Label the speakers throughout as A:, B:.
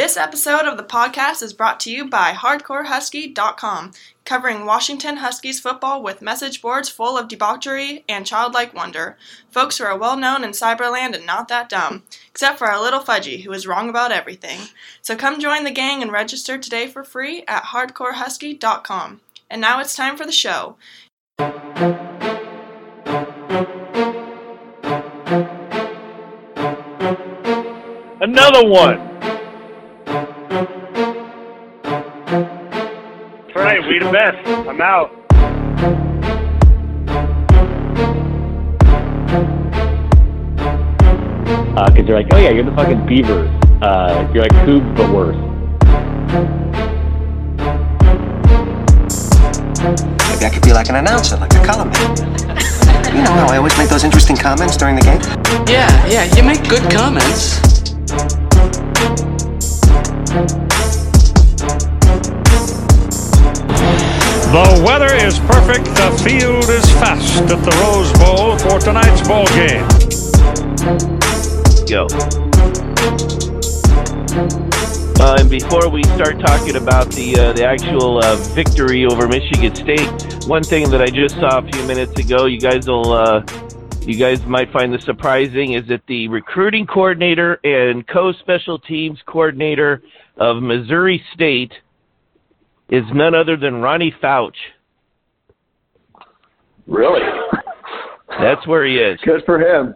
A: This episode of the podcast is brought to you by HardcoreHusky.com, covering Washington Huskies football with message boards full of debauchery and childlike wonder. Folks who are well known in Cyberland and not that dumb, except for our little Fudgy, who is wrong about everything. So come join the gang and register today for free at HardcoreHusky.com. And now it's time for the show.
B: Another one. That's right, we the best. I'm out.
C: Because they're like, oh yeah, you're the fucking Beavers. Uh, you're like Cougs, but worse.
D: Maybe I could be like an announcer, like a color man. You know how I always make those interesting comments during the game?
E: Yeah, yeah, you make good comments.
F: The weather is perfect, the field is fast at the Rose Bowl for tonight's ball game.
G: go. Uh, and before we start talking about the uh, the actual uh, victory over Michigan State, one thing that I just saw a few minutes ago, you guys will uh, you guys might find this surprising, is that the recruiting coordinator and co-special teams coordinator of Missouri State is none other than Ronnie Fouch.
H: Really?
G: That's where he is.
I: Good for him.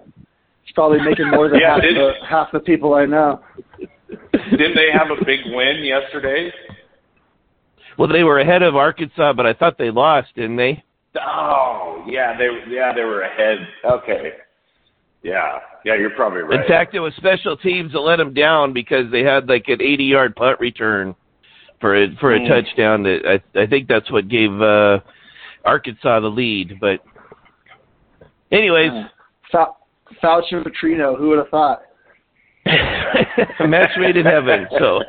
I: He's probably making more than
H: Yeah,
I: half, the, half the people I know.
H: Didn't they have a big win yesterday?
G: Well, they were ahead of Arkansas, but I thought they lost, didn't they?
H: Oh, yeah, they yeah they were ahead. Okay. Yeah, yeah, you're probably right.
G: In fact, it was special teams that let them down because they had like an 80-yard punt return for a for a
H: Mm.
G: touchdown. That I I think that's what gave uh, Arkansas the lead. But anyways,
I: Fou- Fouch and Petrino, who would have thought?
G: a match made in heaven. So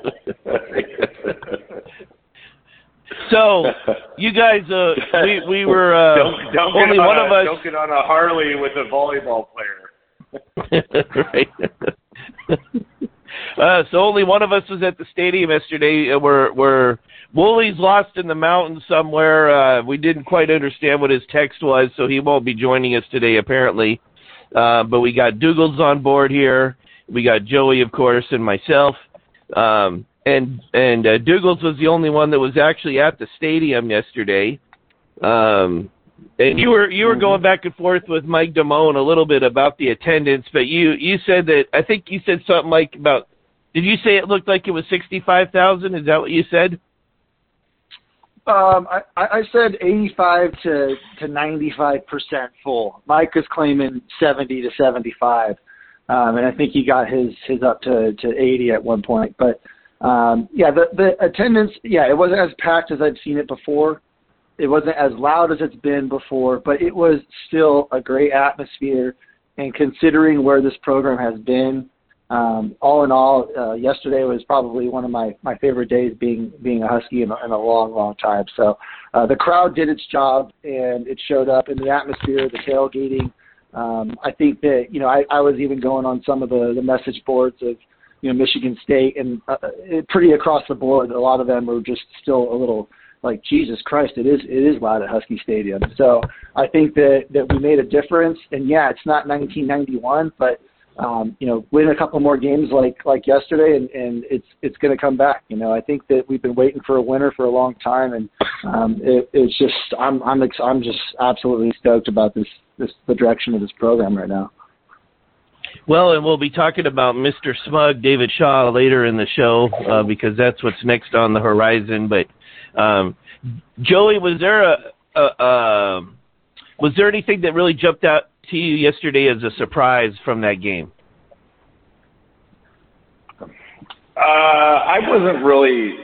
G: so you guys, uh, we we were uh,
H: don't don't
G: only
H: on
G: one
H: a,
G: of us.
H: Don't get on a Harley with a volleyball player.
G: right. uh, so only one of us was at the stadium yesterday. Uh, We're we're Wooley's lost in the mountains somewhere. Uh, we didn't quite understand what his text was, so he won't be joining us today apparently. Uh, but we got Dougals on board here. We got Joey, of course, and myself. Um, and and uh, Dougals was the only one that was actually at the stadium yesterday. Um, and you were you were going back and forth with Mike Damone a little bit about the attendance, but you you said that I think you said something like about. Did you say it looked like it was sixty five thousand? Is that what you said?
I: Um, I, I said 85 to to 95 percent full. Mike is claiming 70 to 75, um, and I think he got his his up to to 80 at one point. But um, yeah, the the attendance, yeah, it wasn't as packed as I've seen it before. It wasn't as loud as it's been before, but it was still a great atmosphere. And considering where this program has been, um, all in all, uh, yesterday was probably one of my, my favorite days being being a Husky in a, in a long, long time. So uh, the crowd did its job, and it showed up in the atmosphere, the tailgating. Um, I think that you know I, I was even going on some of the, the message boards of you know Michigan State, and uh, pretty across the board, a lot of them were just still a little like Jesus Christ, it is it is loud at Husky Stadium. So I think that that we made a difference, and yeah, it's not 1991, but um, you know, win a couple more games like like yesterday, and, and it's it's going to come back. You know, I think that we've been waiting for a winner for a long time, and um, it, it's just I'm I'm ex- I'm just absolutely stoked about this this the direction of this program right now.
G: Well, and we'll be talking about Mr. Smug, David Shaw, later in the show uh, because that's what's next on the horizon. But um, Joey, was there a, a, a was there anything that really jumped out to you yesterday as a surprise from that game?
H: Uh, I wasn't really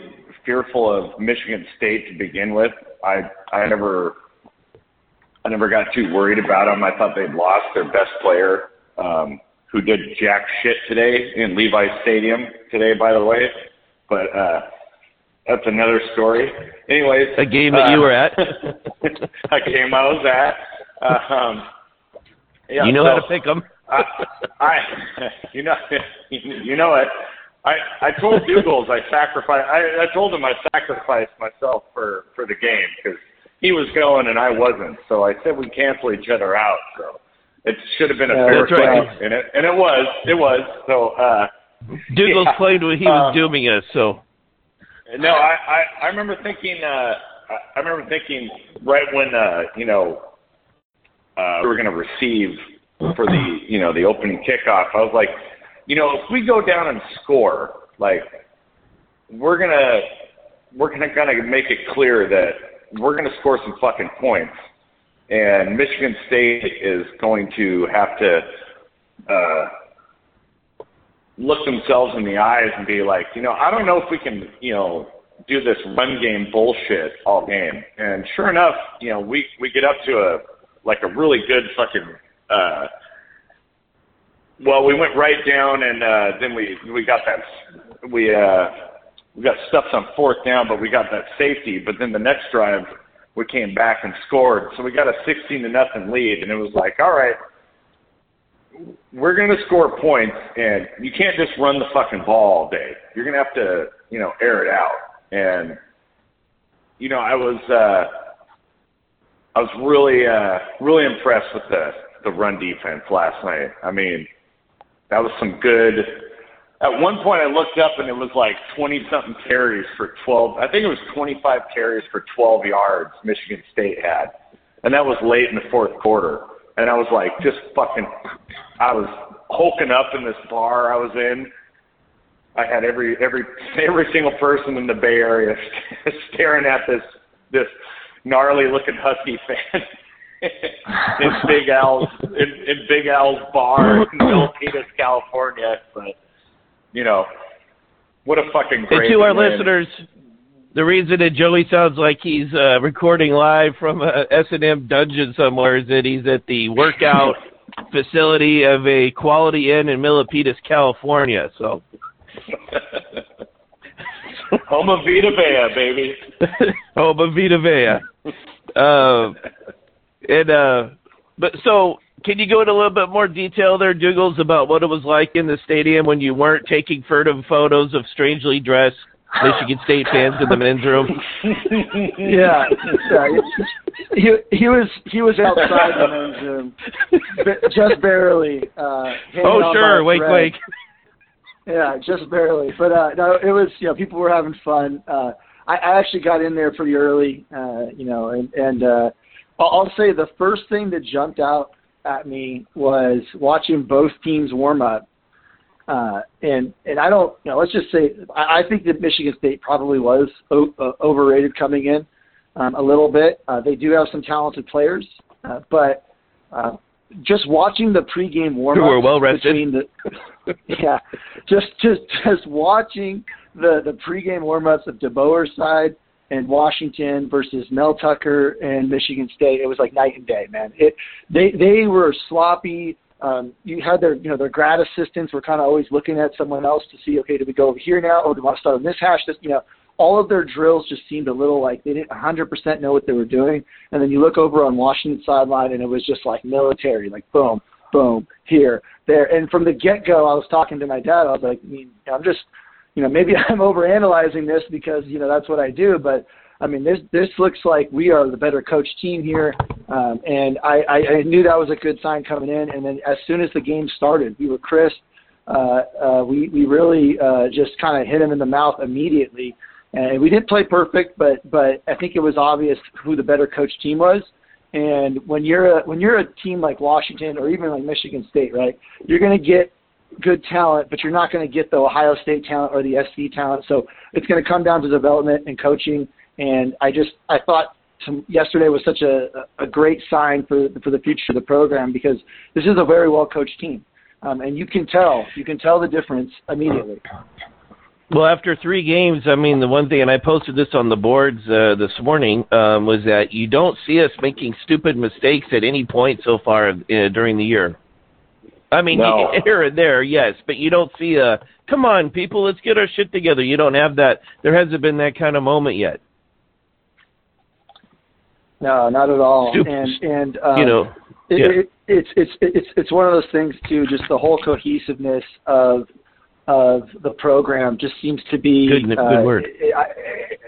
H: fearful of Michigan State to begin with. I I never I never got too worried about them. I thought they'd lost their best player, um, who did jack shit today in Levi Stadium today, by the way. But uh, that's another story. Anyways,
G: A game that you
H: uh,
G: were at.
H: a game I was at. Um, yeah,
G: you know
H: so,
G: how to pick them.
H: I, I, you know, you know it. I I told Dougals I sacrificed. I, I told him I sacrificed myself for for the game because he was going and I wasn't. So I said we cancel each other out. So it should have been a
I: Yeah,
H: fair
G: that's right.
H: fight, and it and it was. It was. So uh,
G: Douglas
H: Yeah.
G: claimed he was
H: Um,
G: dooming us, so
H: no, I, I I remember thinking. Uh, I remember thinking right when uh, you know uh, we were to receive for the you know the opening kickoff. I was like, you know, if we go down and score, like we're gonna we're gonna kind of make it clear that we're gonna score some fucking points, and Michigan State is going to have to. Uh, look themselves in the eyes and be like, you know, I don't know if we can, you know, do this run game bullshit all game. And sure enough, you know, we we get up to a like a really good fucking uh well, we went right down and uh then we we got that we uh we got stuffed on fourth down, but we got that safety, but then the next drive we came back and scored. So we got a 16 to nothing lead and it was like, all right, we're going to score points, and you can't just run the fucking ball all day. You're going to have to, you know, air it out. And, you know, I was, uh, I was really, uh, really impressed with the the run defense last night. I mean, that was some good. At one point, I looked up and it was like 20 something carries for 12. I think it was 25 carries for 12 yards. Michigan State had, and that was late in the fourth quarter. And I was like, just fucking. I was hulking up in this bar I was in. I had every every every single person in the Bay Area staring at this this gnarly looking Husky fan in Big Al's in, in Big Al's bar in Milpitas, California. But you know, what a fucking
G: And
H: great
G: to our listeners, the reason that Joey sounds like he's uh, recording live from a S&M dungeon somewhere is that he's at the workout facility of a Quality Inn in Milpitas, California. So,
H: Home of Vita Vea, baby.
G: oh, but Vita Vea. Uh, and uh, but so, can you go into a little bit more detail there, Dougals, about what it was like in the stadium when you weren't taking furtive photos of strangely dressed Michigan State fans in the men's room?
I: yeah, yeah. He he was he was outside the men's room, just barely. Uh,
G: Oh, sure. Wake,
I: thread.
G: wake.
I: Yeah, just barely. But uh, no, it was you know people were having fun. Uh, I, I actually got in there pretty early, uh, you know, and and uh, I'll say the first thing that jumped out at me was watching both teams warm up. Uh, and and I don't, you know, let's just say I, I think that Michigan State probably was o- uh, overrated coming in um, a little bit. Uh, they do have some talented players, uh, but uh, just watching the pregame warm
G: Who
I: up
G: were well rested.
I: the yeah, just just just watching the the pregame warm ups of DeBoer's side and Washington versus Mel Tucker and Michigan State, it was like night and day, man. It they they were sloppy. Um, you had their you know their grad assistants were kind of always looking at someone else to see okay do we go over here now? Or do we want to start on this hash? This you know all of their drills just seemed a little like they didn't 100% know what they were doing. And then you look over on Washington sideline and it was just like military like boom boom here there. And from the get go I was talking to my dad. I was like I mean I'm just you know maybe I'm overanalyzing this because you know that's what I do. But I mean, this this looks like we are the better coach team here, um, and I, I, I knew that was a good sign coming in. And then as soon as the game started, we were crisp. Uh, uh, we we really uh, just kind of hit him in the mouth immediately, and we didn't play perfect, but but I think it was obvious who the better coach team was. And when you're a when you're a team like Washington or even like Michigan State, right, you're going to get good talent, but you're not going to get the Ohio State talent or the SC talent. So it's going to come down to development and coaching. And I just I thought some, yesterday was such a, a great sign for for the future of the program because this is a very well coached team, um, and you can tell you can tell the difference immediately.
G: Well, after three games, I mean, the one thing, and I posted this on the boards uh, this morning, um, was that you don't see us making stupid mistakes at any point so far uh, during the year. I mean,
H: No.
G: here and there, yes, but you don't see a come on, people, let's get our shit together. You don't have that. There hasn't been that kind of moment yet.
I: No, not at all.
G: Stupid.
I: And and um,
G: you know,
I: it,
G: yeah.
I: it, it's it's it's it's one of those things too. Just the whole cohesiveness of of the program just seems to be
G: good, good
I: uh,
G: word.
I: It,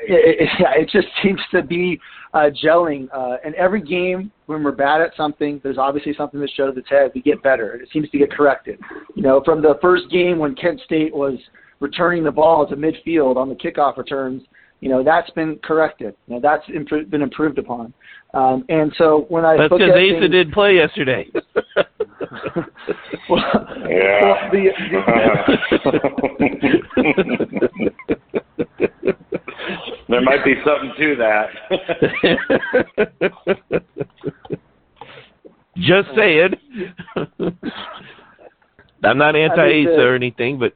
I: it, it, just seems to be uh, gelling. Uh, and every game, when we're bad at something, there's obviously something that shows its head. We get better, and it seems to get corrected. You know, from the first game when Kent State was returning the ball to midfield on the kickoff returns, you know that's been corrected. You know that's improved, been improved upon. Um, and so when I
G: that's
I: because
G: Asa
I: things,
G: did play yesterday.
I: well,
H: Yeah.
I: well, the,
H: there might be something to that.
G: Just saying. I'm not anti
I: I
G: Asa or anything, but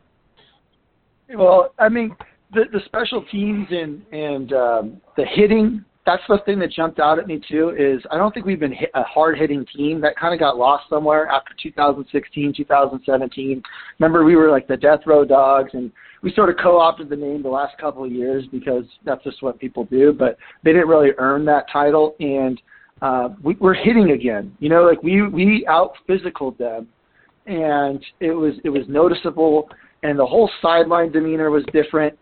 I: Well, I mean, the the special teams and and um, the hitting. That's the thing that jumped out at me too. Is I don't think we've been hit, a hard hitting team. That kind of got lost somewhere after 2016, 2017. Remember, we were like the death row dogs, and we sort of co-opted the name the last couple of years because that's just what people do. But they didn't really earn that title, and uh, we, we're hitting again. You know, like we we out physicaled them, and it was it was noticeable and the whole sideline demeanor was different.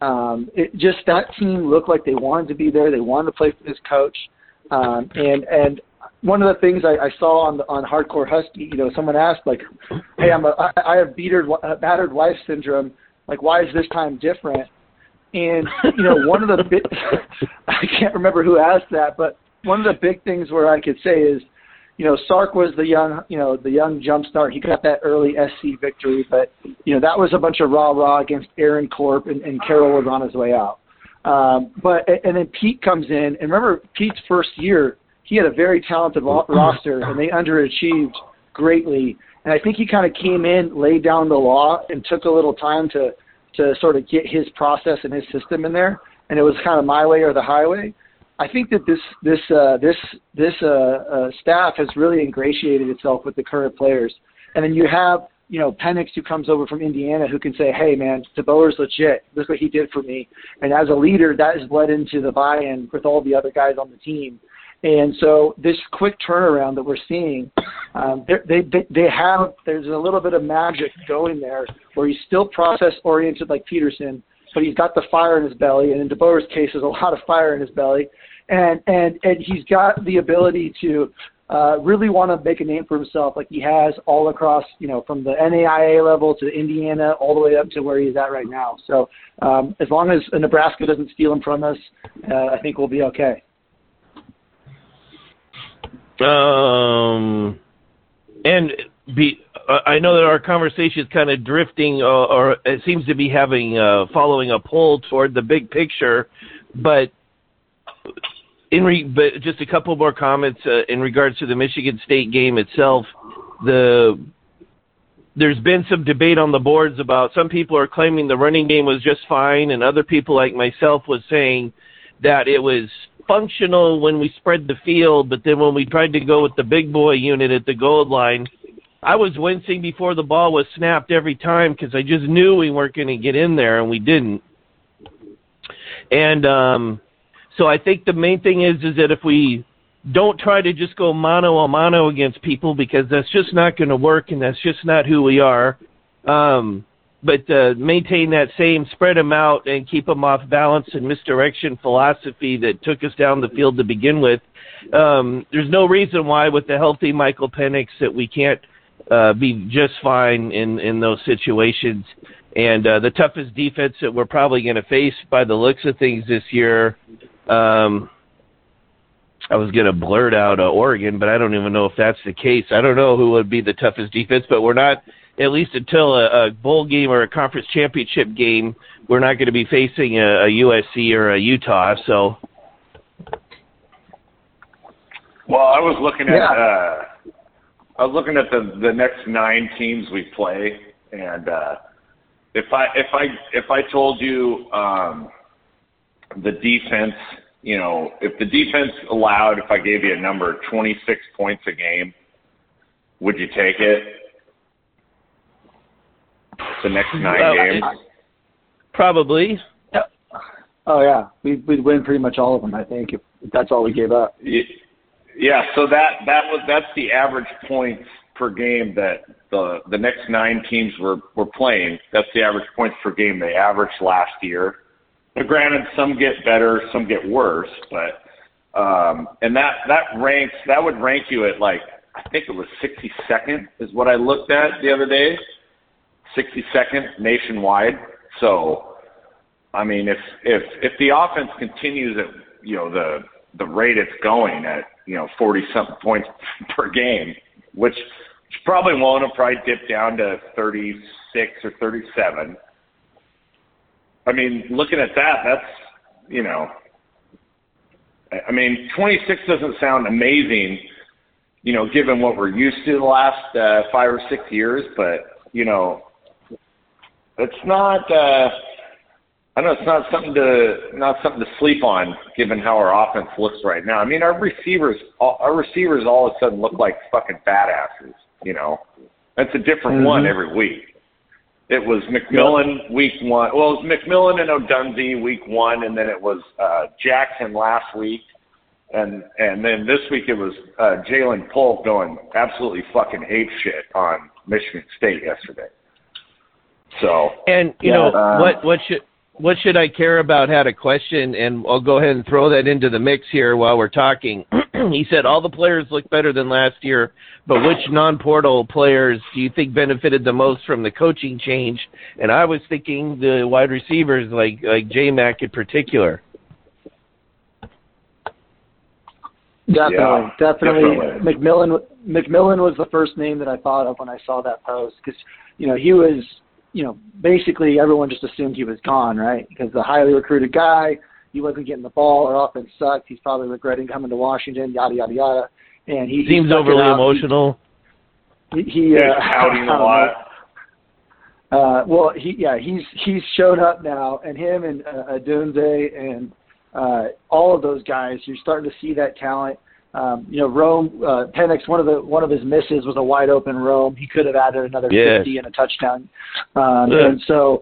I: Um, it just that team looked like they wanted to be there. They wanted to play for this coach. Um, and and one of the things I, I saw on the, on Hardcore Husky, you know, someone asked like, "Hey, I'm a I, I have uh, battered wife syndrome. Like, why is this time different?" And you know, one of the big I can't remember who asked that, but one of the big things where I could say is, you know, Sark was the young, you know, the young jumpstart. He got that early SC victory, but you know that was a bunch of rah rah against Aaron Corp, and, and Carroll was on his way out. Um, but and then Pete comes in, and remember Pete's first year, he had a very talented ro- roster, and they underachieved greatly. And I think he kind of came in, laid down the law, and took a little time to to sort of get his process and his system in there. And it was kind of my way or the highway. I think that this this uh, this this uh, uh, staff has really ingratiated itself with the current players, and then you have you know Penix who comes over from Indiana who can say, hey man, DeBoer's legit. Look what he did for me, and as a leader, that has bled into the buy-in with all the other guys on the team. And so this quick turnaround that we're seeing, um, they, they they have there's a little bit of magic going there where he's still process oriented like Peterson, but he's got the fire in his belly, and in DeBoer's case, there's a lot of fire in his belly, and and and he's got the ability to uh, really want to make a name for himself, like he has all across, you know, from the NAIA level to Indiana, all the way up to where he's at right now. So um, as long as Nebraska doesn't steal him from us, uh, I think we'll be okay.
G: Um, and be, I know that our conversation is kind of drifting, uh, or it seems to be having uh, following a pull toward the big picture, but in re- but just a couple more comments uh, in regards to the Michigan State game itself. The there's been some debate on the boards about some people are claiming the running game was just fine, and other people like myself was saying that it was functional when we spread the field, but then when we tried to go with the big boy unit at the goal line, I was wincing before the ball was snapped every time because I just knew we weren't going to get in there, and we didn't. And um, so I think the main thing is is that if we don't try to just go mano a mano against people because that's just not going to work, and that's just not who we are. Um, but uh, maintain that same spread them out and keep them off balance and misdirection philosophy that took us down the field to begin with. Um, there's no reason why, with the healthy Michael Penix, that we can't uh, be just fine in in those situations. And uh, the toughest defense that we're probably going to face by the looks of things this year. Um, I was going to blurt out uh, Oregon, but I don't even know if that's the case. I don't know who would be the toughest defense, but we're not at least until a, a bowl game or a conference championship game, we're not going to be facing a, a USC or a Utah. So,
H: Well, I was looking at
I: Yeah.
H: uh, I was looking at the the next nine teams we play, and uh, if I if I if I told you um, the defense, you know, if the defense allowed, if I gave you a number, twenty six points a game, would you take it? The next nine
G: Well,
H: games.
G: probably.
I: Oh yeah, we'd we'd win pretty much all of them. I think if that's all we gave up.
H: Yeah, so that that was that's the average points per game that the the next nine teams were were playing. That's the average points per game they averaged last year. But granted, some get better, some get worse. But um, and that that ranks that would rank you at like I think it was 62nd is what I looked at the other day. 62nd nationwide. So, I mean, if if if the offense continues at you know the the rate it's going at you know 40 something points per game, which probably won't. It'll probably dip down to 36 or 37. I mean, looking at that, that's you know, I mean, 26 doesn't sound amazing, you know, given what we're used to the last uh, five or six years, but you know, it's not. Uh, I don't know it's not something to not something to sleep on, given how our offense looks right now. I mean, our receivers, our receivers, all of a sudden look like fucking badasses. You know, that's a different mm-hmm. one every week. It was McMillan week one. Well, it was McMillan and Odunze week one, and then it was uh, Jackson last week, and and then this week it was uh, Ja'Lynn Polk going absolutely fucking ape shit on Michigan State yesterday. So
G: and you yeah, know uh, what what should what should I care about had a question, and I'll go ahead and throw that into the mix here while we're talking. he said all the players look better than last year, but which non-portal players do you think benefited the most from the coaching change? And I was thinking the wide receivers, like like J Mac in particular.
I: Definitely, yeah, definitely. definitely. McMillan McMillan was the first name that I thought of when I saw that post because you know he was you know, basically everyone just assumed he was gone, right? Because the highly recruited guy, he wasn't getting the ball, our offense sucked. He's probably regretting coming to Washington, yada yada yada. And he
G: seems overly emotional.
I: He, he
H: uh, pouting a lot.
I: Uh, well, he yeah, he's he's showed up now, and him and uh, Odunze and uh, all of those guys, you're starting to see that talent. Um, you know, Rome, uh, Penix, one of the one of his misses was a wide open Rome. He could have added another
G: yeah.
I: 50 and a touchdown. Um, yeah. And so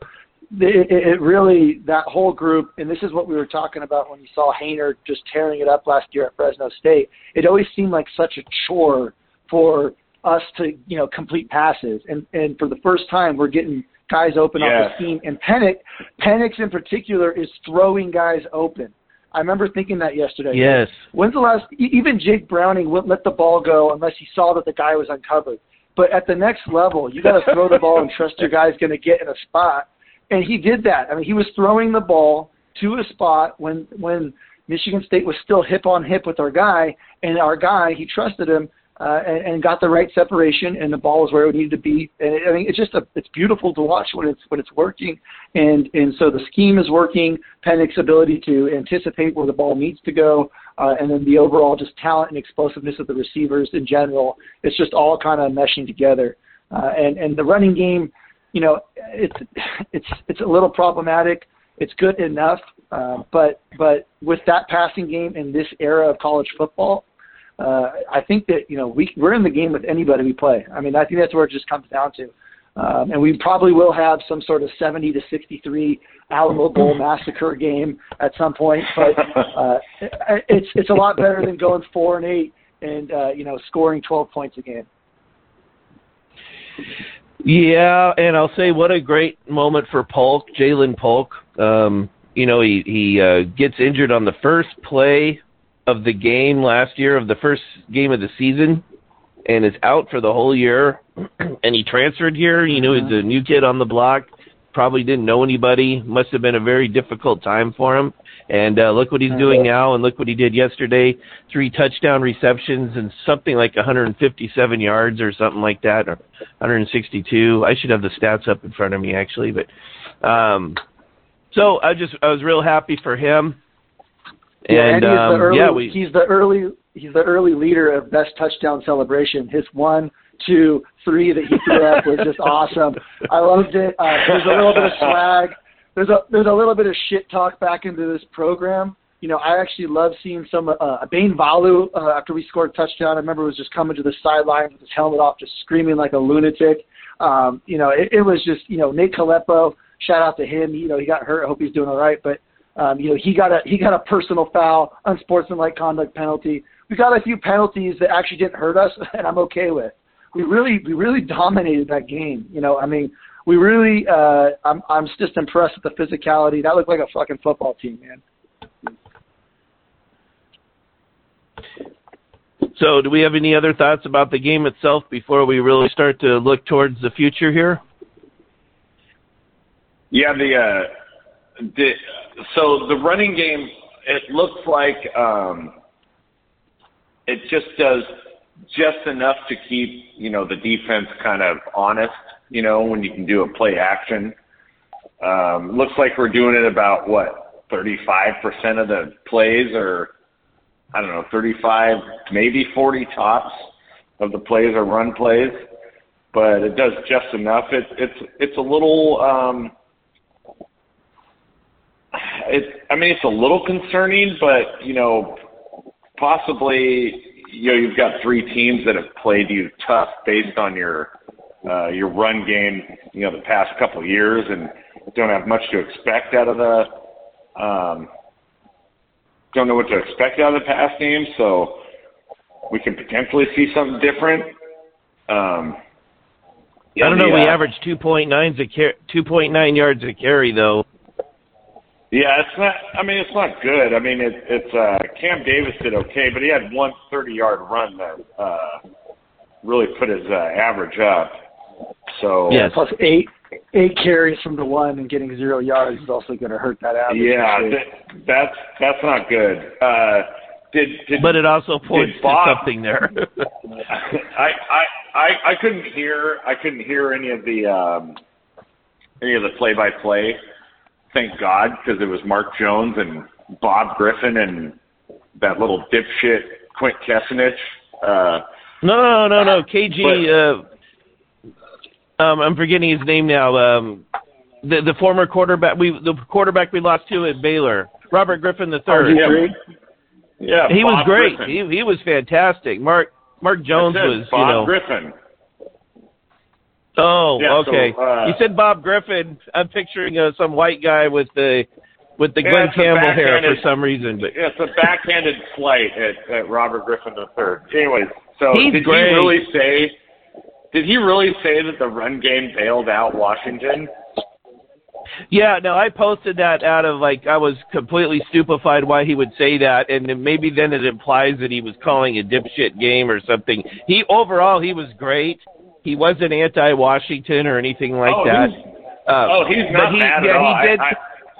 I: it, it really that whole group, and this is what we were talking about when you saw Haener just tearing it up last year at Fresno State. It always seemed like such a chore for us to you know complete passes, and and for the first time we're getting guys open yeah. off the seam. And Penix, Penix in particular is throwing guys open. I remember thinking that yesterday.
G: Yes.
I: When's the last? Even Jake Browning wouldn't let the ball go unless he saw that the guy was uncovered. But at the next level, you got to throw the ball and trust your guy's going to get in a spot. And he did that. I mean, he was throwing the ball to a spot when when Michigan State was still hip on hip with our guy, and our guy he trusted him uh, and, and got the right separation, and the ball is where it needed to be. And it, I mean, it's just a, it's beautiful to watch when it's when it's working, and and so the scheme is working. Penix's ability to anticipate where the ball needs to go, uh, and then the overall just talent and explosiveness of the receivers in general. It's just all kind of meshing together, uh, and and the running game, you know, it's it's it's a little problematic. It's good enough, uh, but but with that passing game in this era of college football, uh, I think that you know we we're in the game with anybody we play. I mean, I think that's where it just comes down to. Um, and we probably will have some sort of 70 to 63 Alamo Bowl massacre game at some point, but uh, it's it's a lot better than going four and eight and uh, you know scoring 12 points a game.
G: Yeah, and I'll say what a great moment for Polk, Ja'Lynn Polk. Um, you know, he he uh, gets injured on the first play of the game last year of the first game of the season and is out for the whole year. And he transferred here. You know he's a new kid on the block. Probably didn't know anybody. Must have been a very difficult time for him. And uh, look what he's doing now and look what he did yesterday. Three touchdown receptions and something like 157 yards or something like that or 162 i should have the stats up in front of me actually but um so i just i was real happy for him
I: yeah,
G: and,
I: and he's
G: um,
I: the early,
G: yeah, we,
I: he's the early he's the early leader of best touchdown celebration. His one, two, three that he threw up was just awesome. I loved it. Uh, there's a little bit of swag. There's a there's a little bit of shit talk back into this program. You know, I actually love seeing some uh, Bane Valu uh, after we scored a touchdown. I remember was just coming to the sideline with his helmet off, just screaming like a lunatic. Um, you know, it, it was just you know Nate Kalepo. Shout out to him. You know, he got hurt. I hope he's doing all right. But um, you know, he got a he got a personal foul, unsportsmanlike conduct penalty. We got a few penalties that actually didn't hurt us, and I'm okay with. we really we really dominated that game. You know, I mean, we really uh I'm I'm just impressed with the physicality. That looked like a fucking football team, man.
G: So, do we have any other thoughts about the game itself before we really start to look towards the future here?
H: Yeah, the uh, the so the running game it looks like um, it just does just enough to keep you know the defense kind of honest. You know when you can do a play action. Um, looks like we're doing it about what 35% of the plays or I don't know 35 maybe 40 tops of the plays are run plays, but it does just enough. It, it's it's a little um, it, I mean, it's a little concerning, but you know, possibly, you know, you've got three teams that have played you tough based on your uh, your run game, you know, the past couple of years, and don't have much to expect out of the. Um, don't know what to expect out of the pass game, so we can potentially see something different. Um,
G: I don't know.
H: the,
G: We
H: uh,
G: averaged 2.9 a car- 2.9 yards a carry though.
H: Yeah, it's not. I mean, it's not good. I mean, it, it's uh, Cam Davis did okay, but he had one 30-yard run that uh, really put his uh, average up. So
G: Yes.
I: Plus eight eight carries from the one and getting zero yards is also going to hurt that average.
H: yeah, that, that's that's not good. Uh, did, did
G: But it also points to
H: Bob-
G: something there.
H: I, I I I couldn't hear I couldn't hear any of the um, any of the play-by-play. Thank God, because it was Mark Jones and Bob Griffin and that little dipshit Quint Kessenich. Uh,
G: no, no, no, no. KG. uh, um, I'm forgetting his name now. Um, the the former quarterback. We the quarterback we lost to at Baylor, Robert Griffin the third.
H: yeah, yeah,
G: He was great.
H: Griffin.
G: He he was fantastic. Mark Mark Jones was
H: Bob
G: you know.
H: Griffin.
G: Oh,
H: Yeah, so,
G: okay.
H: uh,
G: you said Bob Griffin. I'm picturing uh, some white guy with the with the
H: Yeah, Glen
G: Campbell hair for some reason, but
H: Yeah, it's a backhanded slight at, at Robert Griffin III. Anyways, so
G: He's
H: did
G: great.
H: he really say? Did he really say that the run game bailed out Washington?
G: Yeah, no, I posted that out of like I was completely stupefied why he would say that, and then maybe then it implies that he was calling a dipshit game or something. He overall he was great. He wasn't anti-Washington or anything like
H: oh,
G: that.
H: He's,
G: Uh,
H: oh, he's not
G: he,
H: bad
G: yeah,
H: at all.
G: He did,
H: I, I,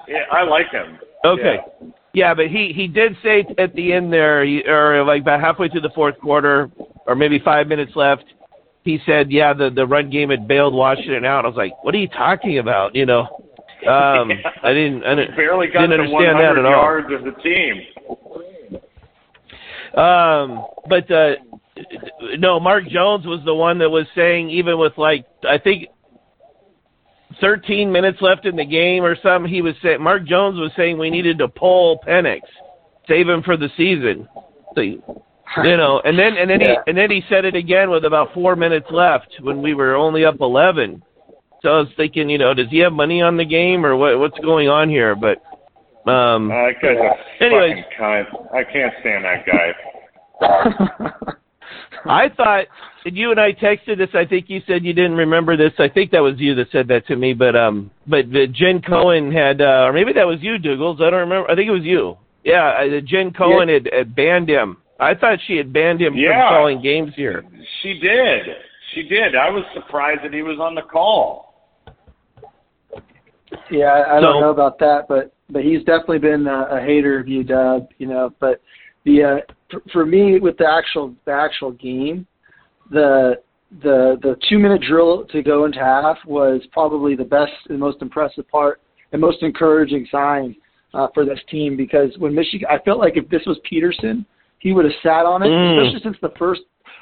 H: yeah, I like him.
G: okay.
H: Yeah.
G: Yeah, but he he did say at the end there, or like about halfway through the fourth quarter, or maybe five minutes left, he said, "Yeah, the the run game had bailed Washington out." I was like, "What are you talking about?" You know, um, I didn't, I didn't,
H: Barely got
G: didn't understand that
H: 100
G: at all.
H: yards as a team.
G: Um, but uh, no, Mark Jones was the one that was saying even with like I think 13 minutes left in the game or something, he was saying Mark Jones was saying we needed to pull Penix, save him for the season. So, you know, and then and then
I: Yeah.
G: he and then he said it again with about four minutes left when we were only up 11. So I was thinking, you know, does he have money on the game or what? What's going on here? But um,
H: Uh, that guy's
G: Anyways.
H: I can't stand that guy.
G: I thought and you and I texted this. I think you said you didn't remember this. I think that was you that said that to me. But um, but the Jen Cohen had, uh, or maybe that was you, Douglas. I don't remember. I think it was you. Yeah, uh, Jen Cohen had, had banned him. I thought she had banned him
H: Yeah.
G: from calling games here.
H: She did. She did. I was surprised that he was on the call.
I: Yeah, I, I
G: So-
I: don't know about that, but but he's definitely been a, a hater of you, Dub. You know, but the uh, for, for me with the actual the actual game, the the the two minute drill to go into half was probably the best and most impressive part and most encouraging sign uh, for this team because when Michigan, I felt like if this was Peterson, he would have sat on it,
G: Mm.
I: especially since the first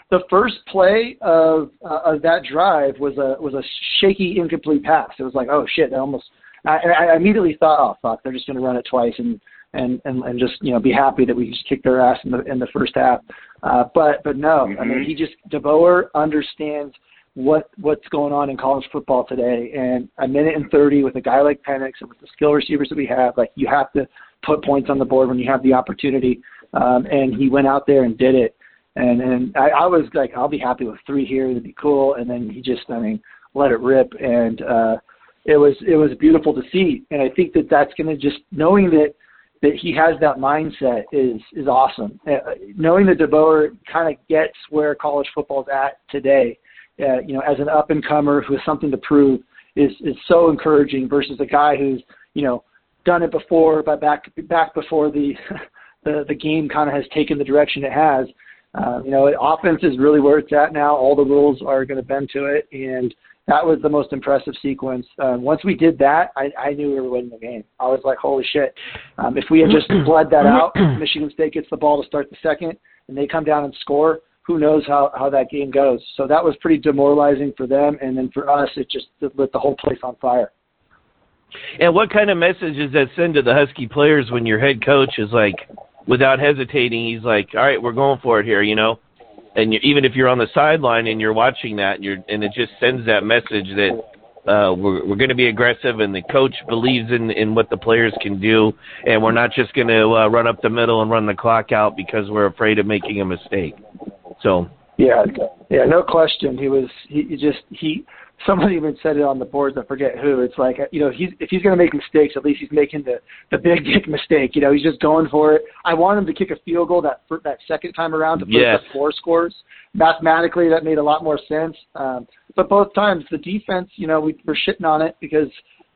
I: the first play of uh, of that drive was a was a shaky incomplete pass. It was like, oh shit, I almost. I, I immediately thought, oh fuck, they're just going to run it twice and and and and just you know be happy that we just kicked their ass in the in the first half. Uh, but but no, I mean
H: Mhm.
I: he just DeBoer understands what what's going on in college football today, and a minute and thirty with a guy like Penix and with the skill receivers that we have, like you have to put points on the board when you have the opportunity. Um, and he went out there and did it. And and I, I was like, I'll be happy with three here. It'd be cool. And then he just, I mean, let it rip. And uh, it was it was beautiful to see. And I think that that's going to just knowing that that he has that mindset is is awesome. Uh, knowing that DeBoer kind of gets where college football is at today, uh, you know, as an up and comer who has something to prove, is is so encouraging versus a guy who's you know done it before, but back back before the the the game kind of has taken the direction it has. Uh, you know, offense is really where it's at now. All the rules are going to bend to it, and that was the most impressive sequence. Um, once we did that, I, I knew we were winning the game. I was like, holy shit. Um, if we had just bled that out, Michigan State gets the ball to start the second, and they come down and score, who knows how, how that game goes. So that was pretty demoralizing for them. And then for us, it just lit the whole place on fire.
G: And what kind of message does that send to the Husky players when your head coach is like, without hesitating, he's like, all right, we're going for it here, you know? And you, even if you're on the sideline and you're watching that, and, you're, and it just sends that message that uh, we're we're going to be aggressive, and the coach believes in in what the players can do, and we're not just going to uh, run up the middle and run the clock out because we're afraid of making a mistake. So.
I: Yeah, yeah, no question. He was he, he just he someone even said it on the boards. I forget who. It's like you know, he's if he's going to make mistakes, at least he's making the the big dick mistake. You know, he's just going for it. I want him to kick a field goal that that second time around to put
G: yes.
I: up four scores. Mathematically, that made a lot more sense. Um, but both times, the defense, you know, we, we're shitting on it because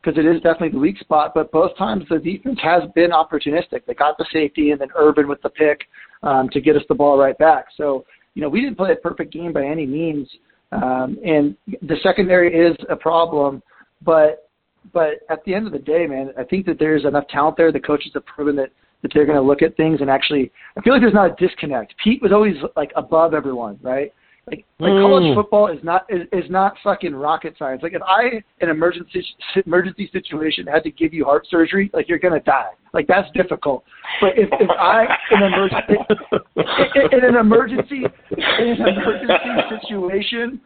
I: because it is definitely the weak spot. But both times, the defense has been opportunistic. They got the safety, and then Urban with the pick um, to get us the ball right back. So you know, we didn't play a perfect game by any means. Um, and the secondary is a problem, but but at the end of the day, man, I think that there's enough talent there. The coaches have proven that that they're going to look at things and actually. I feel like there's not a disconnect. Pete was always like above everyone, right? Like, like mm. college football is not is, is not fucking rocket science. Like if I in an emergency emergency situation had to give you heart surgery, like you're gonna die. Like that's difficult. But if, if I in an emergency in, in an emergency in an emergency situation,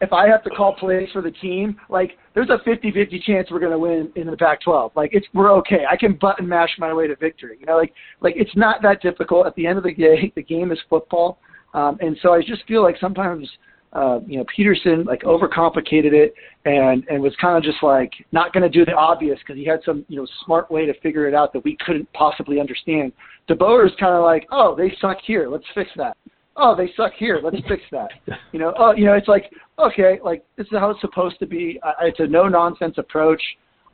I: if I have to call plays for the team, like there's a 50-50 chance we're going to win in the Pac-12. Like it's we're okay. I can button mash my way to victory. You know, like like it's not that difficult. At the end of the day, the game is football. Um, and so I just feel like sometimes, uh, you know, Peterson like overcomplicated it and and was kind of just like not going to do the obvious because he had some you know smart way to figure it out that we couldn't possibly understand. DeBoer is kind of like, oh, they suck here, let's fix that. Oh, they suck here, let's fix that. You know, oh, you know, it's like okay, like this is how it's supposed to be. Uh, it's a no nonsense approach.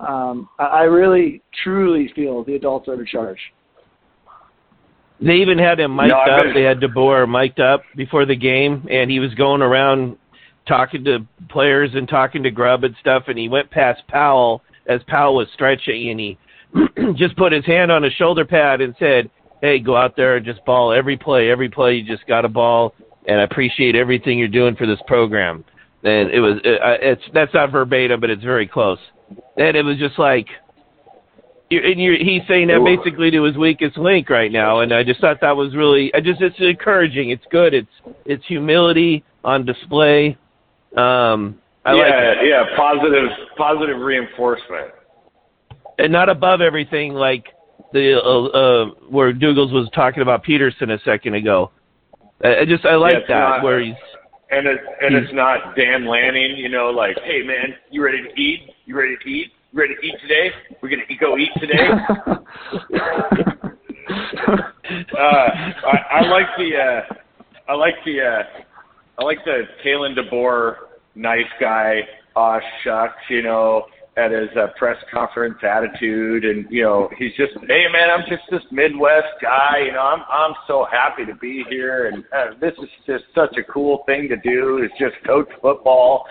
I: Um, I, I really truly feel the adults are in charge.
G: They even had him mic'd no, up. They had DeBoer mic'd up before the game, and he was going around talking to players and talking to Grubb and stuff. And he went past Powell as Powell was stretching, and he just put his hand on his shoulder pad and said, "Hey, go out there and just ball every play. Every play, you just got a ball, and I appreciate everything you're doing for this program." And it was it, it's that's not verbatim, but it's very close. And it was just like and you're, he's saying that basically to his weakest link right now, and I just thought that was really, I just it's encouraging. It's good. It's it's humility on display. Um, I
H: yeah,
G: like that.
H: yeah, positive positive reinforcement,
G: and not above everything like the uh, uh, where Dougals was talking about Peterson a second ago. I, I just I like
H: yeah,
G: that
H: not,
G: where he's
H: and it and it's not Dan Lanning, you know, like, hey man, you ready to eat? You ready to eat? Ready to eat today? We're gonna go eat today. uh, I, I like the uh, I like the uh, I like the Kalen DeBoer nice guy. Aw shucks, you know, at his uh, press conference attitude, and you know, he's just, hey man, I'm just this Midwest guy. You know, I'm I'm so happy to be here, and uh, this is just such a cool thing to do. Is just coach football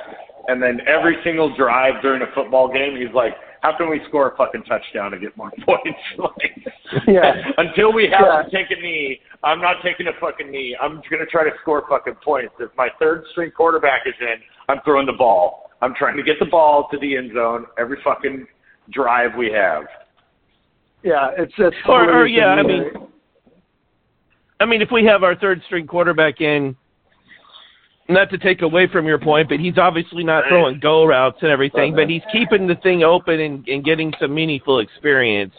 H: and then every single drive during a football game, he's like, "How can we score a fucking touchdown to get more points?" like,
I: yeah.
H: Until we have
I: yeah.
H: to take a knee, I'm not taking a fucking knee. I'm gonna try to score fucking points. If my third string quarterback is in, I'm throwing the ball. I'm trying to get the ball to the end zone every fucking drive we have.
I: Yeah, it's it's
G: or, or yeah, I mean, I mean, if we have our third string quarterback in not to take away from your point, but he's obviously not throwing go routes and everything, but he's keeping the thing open and, and getting some meaningful experience.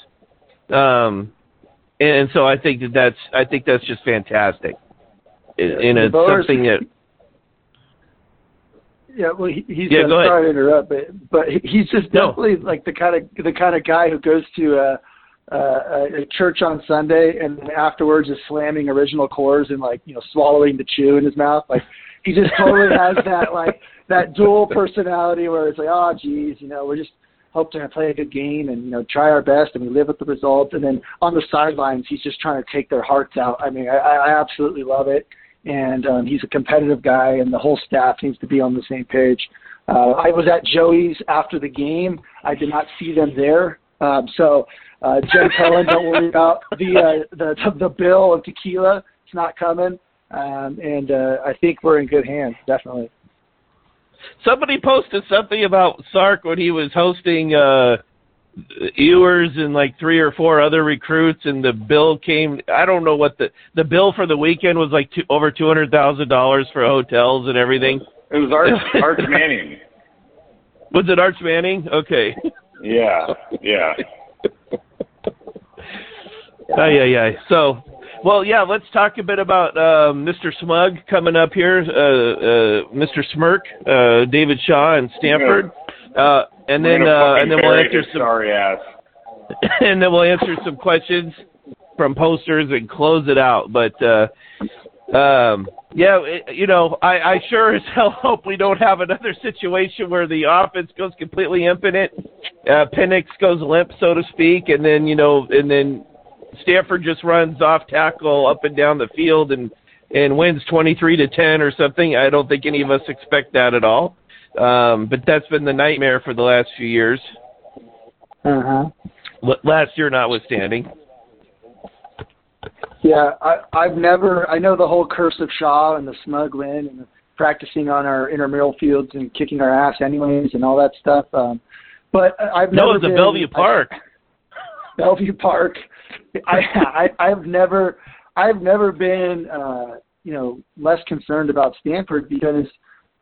G: Um, and so I think that that's I think that's just fantastic. in a
I: Boers-
G: something that
I: Yeah, well, he, he's
G: Yeah,
I: uh, sorry to interrupt, but but he- he's just
G: No.
I: definitely like the kind of the kind of guy who goes to a, a church on Sunday and afterwards is slamming original Coors and like you know swallowing the chew in his mouth. Like he just totally has that like that dual personality where it's like, oh geez, you know, we're just hope to play a good game and you know try our best and we live with the results. And then on the sidelines, he's just trying to take their hearts out. I mean, I, I absolutely love it and um, he's a competitive guy, and the whole staff needs to be on the same page. Uh, I was at Joey's after the game. I did not see them there, um, so uh, Jen Cohen, don't worry about the, uh, the the bill of tequila. It's not coming, um, and uh, I think we're in good hands, definitely.
G: somebody posted something about Sark when he was hosting uh Ewers and like three or four other recruits, and the bill came. I don't know what the the bill for the weekend was like two, over two hundred thousand dollars for hotels and everything.
H: It was Arch Arch Manning.
G: Was it Arch Manning? Okay.
H: Yeah, yeah.
G: Ay, yeah, yeah. So, well, yeah, let's talk a bit about uh, Mr. Smug coming up here, uh, uh, Mr. Smirk, uh, David Shaw, and Stanford, uh, and then uh, and then we'll answer some
H: sorry ass.
G: and then we'll answer some questions from posters and close it out. But uh, um, yeah, it, you know, I, I sure as hell hope we don't have another situation where the offense goes completely impotent, uh, Penix goes limp, so to speak, and then you know, and then Stanford just runs off tackle up and down the field and and wins twenty three to ten or something. I don't think any of us expect that at all. Um, but that's been the nightmare for the last few years.
I: Uh huh.
G: L- Last year notwithstanding.
I: Yeah, I, I've never. I know the whole curse of Shaw and the smug win and practicing on our intramural fields and kicking our ass anyways and all that stuff. Um, but I've
G: No,
I: never
G: it's a
I: been,
G: Bellevue
I: I-
G: Park.
I: Bellevue Park. I, I've never I've never been uh, you know less concerned about Stanford because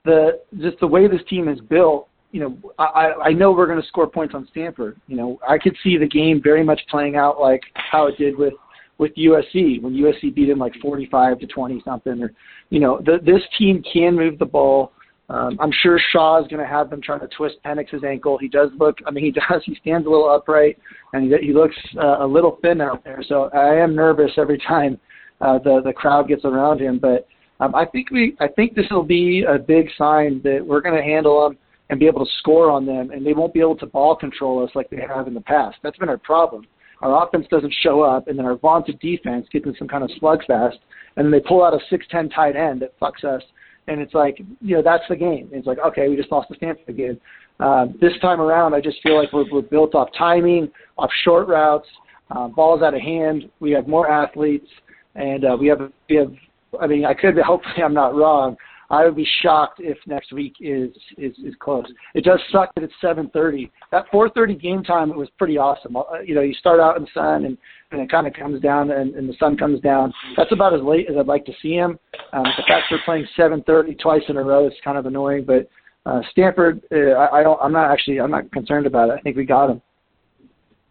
I: the just the way this team is built. You know, I I know we're going to score points on Stanford. You know, I could see the game very much playing out like how it did with with USC when USC beat them like 45 to 20 something. Or you know, the, this team can move the ball. Um, I'm sure Shaw is going to have them trying to twist Penix's ankle. He does look. I mean, he does. He stands a little upright, and he, he looks uh, a little thin out there. So I am nervous every time uh, the the crowd gets around him. But um, I think we. I think this will be a big sign that we're going to handle them and be able to score on them, and they won't be able to ball control us like they have in the past. That's been our problem. Our offense doesn't show up, and then our vaunted defense gets in some kind of slugfest, and then they pull out a six-ten tight end that fucks us and it's like you know that's the game. It's like okay, we just lost to Stanford again. Uh, this time around, I just feel like we're, we're built off timing, off short routes, uh, balls out of hand. We have more athletes, and uh, we have we have. I mean, I could hopefully I'm not wrong. I would be shocked if next week is is is close. It does suck that it's 7:30. That 4:30 game time it was pretty awesome. Uh, you know, you start out in the sun and and it kind of comes down and, and the sun comes down. That's about as late as I'd like to see him. Um, the fact they're playing 7:30 twice in a row is kind of annoying. But uh, Stanford, uh, I, I don't. I'm not actually. I'm not concerned about it. I think we got him.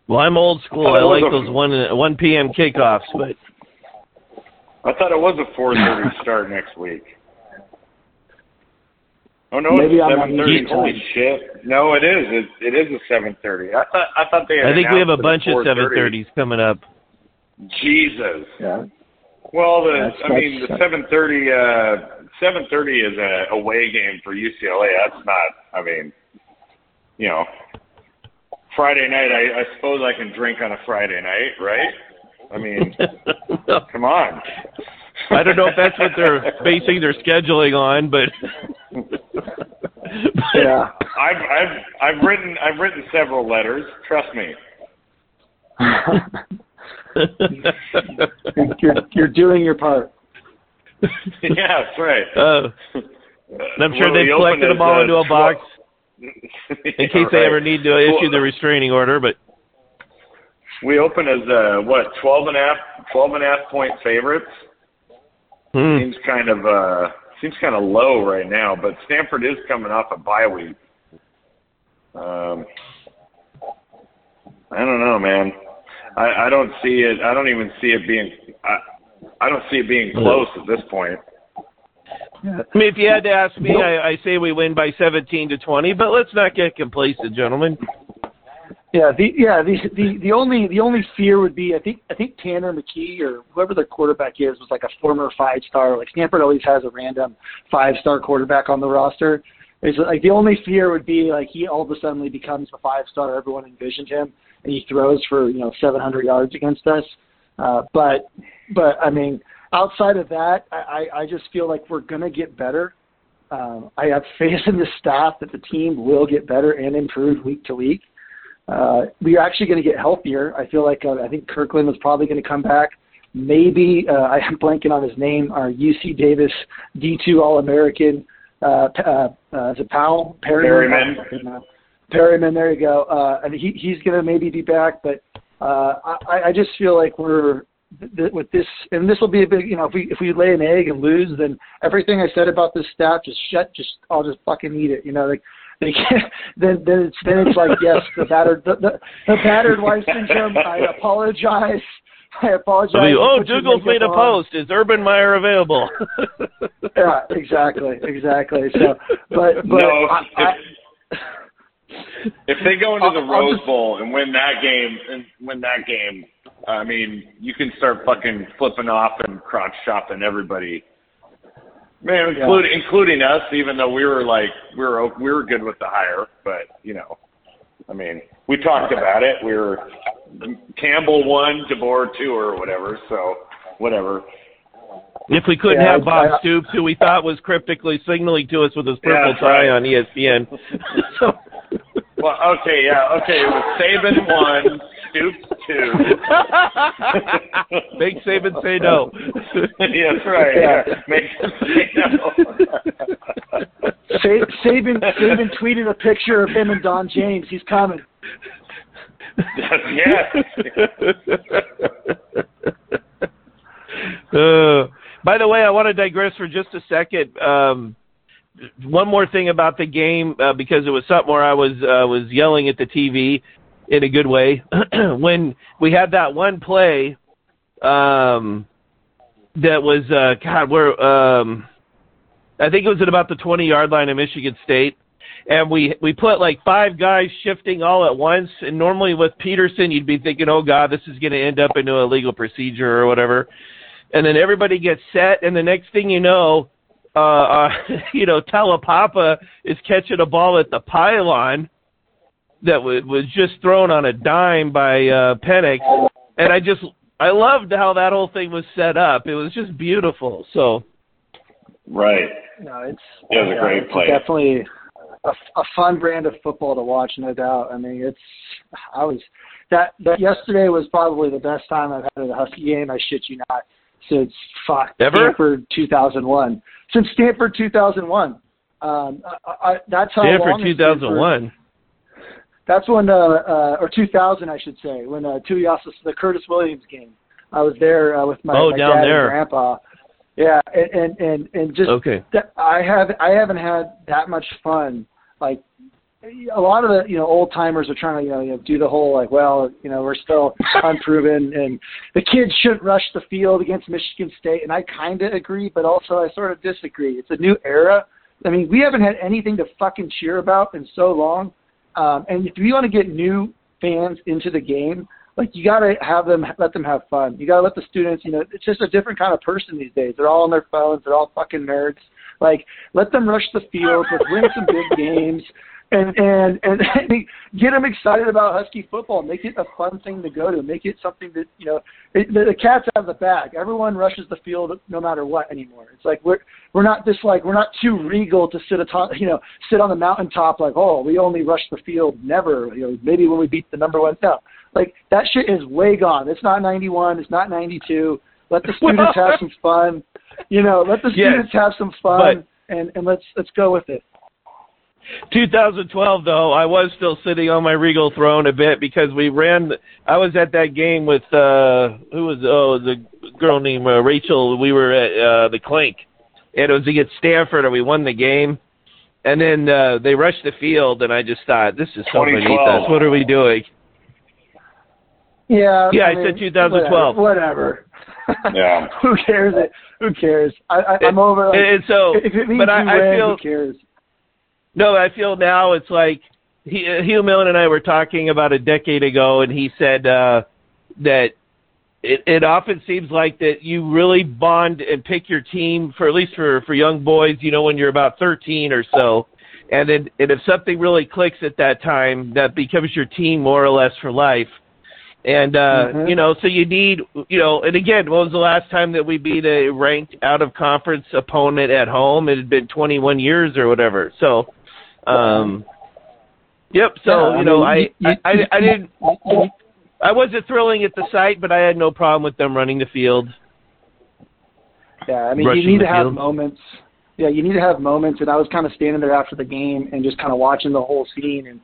G: Well, I'm old school.
H: I
G: I like
H: thought it was a-
G: those one one p.m. kickoffs, but
H: I thought it was a 4:30 start next week. Oh no,
I: Maybe
H: it's
I: I'm on
H: 7:30. Holy
I: time.
H: shit! No, it is. It, it is a 7:30. I thought I thought they. Had
G: I think we have a bunch of seven
H: 4:30.
G: coming up.
H: Jesus.
I: Yeah.
H: Well, the
I: That's-
H: I mean the 7:30 uh 7:30 is a away game for UCLA. That's not. I mean, you know, Friday night. I, I suppose I can drink on a Friday night, right? I mean, come on.
G: I don't know if that's what they're basing their scheduling on, but
I: Yeah.
H: I've I've I've written I've written several letters. Trust me.
I: you're, you're doing your part.
H: yeah, that's right.
G: uh, and I'm sure they've collected them all
H: uh,
G: into a
H: tw-
G: box in case they ever need to issue the restraining order. But
H: We open as uh what twelve and a half twelve and a half point favorites.
G: Hmm,
H: Seems kind of uh seems kind of low right now, but Stanford is coming off a bye week. Um, I don't know, man. I, I don't see it. I don't even see it being. I, I don't see it being close at this point.
G: I mean, if you had to ask me, I, I say we win by 17 to 20, but let's not get complacent, gentlemen.
I: Yeah, the yeah the the the only the only fear would be I think I think Tanner McKee or whoever the quarterback is was like a former five star. Like Stanford always has a random five star quarterback on the roster. Is like the only fear would be like he all of a sudden becomes the five star everyone envisioned him, and he throws for you know 700 yards against us. Uh, but but I mean outside of that, I I just feel like we're gonna get better. Um, I have faith in the staff that the team will get better and improve week to week. Uh, we are actually going to get healthier. I feel like uh, I think Kirkland was probably going to come back. Maybe uh, I am blanking on his name. Our UC Davis D2 All American. Uh, uh, uh, is it Powell?
H: Perryman.
I: Perryman. Perryman. There you go. Uh, I mean, he, he's going to maybe be back, but uh, I, I just feel like we're th- with this, and this will be a big. You know, if we if we lay an egg and lose, then everything I said about this staff just shut. Just I'll just fucking eat it. You know, like they can't, then then it's then it's like yes, the battered the, the, the battered wife syndrome. I apologize. I apologize.
G: I mean, oh,
I: Put your
G: Dougal's made a post. Is Urban Meyer available?
I: Yeah, exactly, exactly. So, but but
H: No,
I: I, I,
H: If they go into the
I: I'll- I'll
H: Rose
I: just-
H: Bowl and win that game and win that game, I mean, you can start fucking flipping off and crotch shopping everybody. Man, including including us, even though we were like we were we were good with the hire, but you know, I mean, we talked about it. We were Campbell one, DeBoer two, or whatever. So whatever.
G: if we couldn't
I: Yeah,
G: have Bob
I: I-
G: Stoops, who we thought was cryptically signaling to us with his purple
H: that's
G: tie
H: right.
G: on ESPN. so,
H: Well, okay, yeah, okay. It was Saban one, Stoops two.
G: Make Saban say no.
H: yeah, that's right. Yeah, make them say no.
I: Saban Saban tweeted a picture of him and Don James. He's coming.
H: yeah.
G: uh, by the way, I want to digress for just a second. Um, one more thing about the game uh, because it was something where I was uh, was yelling at the TV in a good way when we had that one play um, that was uh, God where um, I think it was at about the 20 yard line of Michigan State. And we we put like five guys shifting all at once. And normally with Peterson, you'd be thinking, "Oh God, this is going to end up into a legal procedure or whatever." And then everybody gets set, and the next thing you know, uh, uh you know, Talapapa is catching a ball at the pylon that w- was just thrown on a dime by uh, Penix, and I just I loved how that whole thing was set up. It was just beautiful. So
H: Right.
I: No, it's
H: It was a great
I: it's
H: play.
I: Definitely a, a fun brand of football to watch, no doubt. I mean, it's I was that that yesterday was probably the best time I've had at a Husky game. I shit you not. Since fuck
G: Ever?
I: Stanford 2001. Since Stanford 2001. Um, I, I, that's how
G: Stanford
I: long it's
G: 2001.
I: That's when, uh, uh, or 2000, I should say, when uh, Tuiasis, the Curtis Williams game. I was there uh, with my,
G: Oh,
I: my
G: down
I: dad
G: there.
I: and grandpa. Yeah, and and and, and just
G: Okay.
I: that I have I haven't had that much fun. Like a lot of the you know old timers are trying to you know, you know do the whole like well you know we're still unproven and the kids shouldn't rush the field against Michigan State and I kind of agree but also I sort of disagree. It's a new era. I mean we haven't had anything to fucking cheer about in so long. Um, and if you want to get new fans into the game, like you got to have them let them have fun. You got to let the students, you know, it's just a different kind of person these days. They're all on their phones. They're all fucking nerds. Like let them rush the field. Let's win some big games. And and and get them excited about Husky football. Make it a fun thing to go to. Make it something that you know. It, the, the cats have the bag. Everyone rushes the field no matter what anymore. It's like we're we're not this like we're not too regal to sit atop you know sit on the mountaintop like oh we only rush the field never you know maybe when we beat the number one no like that shit is way gone. It's not 91. It's not 92. Let the students have some fun. You know, let the
G: Yes,
I: students have some fun and and let's let's go with it.
G: 2012 though, I was still sitting on my regal throne a bit because we ran. I was at that game with uh who was oh the girl named uh, Rachel. We were at uh the Clink, and it was against Stanford, and we won the game. And then uh they rushed the field, and I just thought, this is so beneath
H: 2012.
G: us. What are we doing?
I: Yeah.
G: Yeah, I
I: mean,
G: said 2012.
I: Whatever. whatever.
H: Yeah.
I: who cares? Who cares? I, I, I'm over. Like,
G: and so,
I: if it means
G: but I,
I: you
G: I
I: win,
G: feel
I: who cares?
G: No, I feel now it's like he, Hugh Millen and I were talking about a decade ago, and he said uh, that it, it often seems like that you really bond and pick your team for at least for for young boys. You know, when you're about 13 or so, and then and if something really clicks at that time, that becomes your team more or less for life. And uh,
I: Mhm.
G: you know, so you need you know, and again, when was the last time that we beat a ranked out of conference opponent at home? It had been 21 years or whatever. So, um, yep. So
I: Yeah,
G: you know,
I: mean, you-
G: I, I I I didn't. I wasn't thrilling at the sight, but I had no problem with them running the field.
I: Yeah, I mean, you need to have
G: field.
I: moments. Yeah, you need to have moments. And I was kind of standing there after the game and just kind of watching the whole scene. And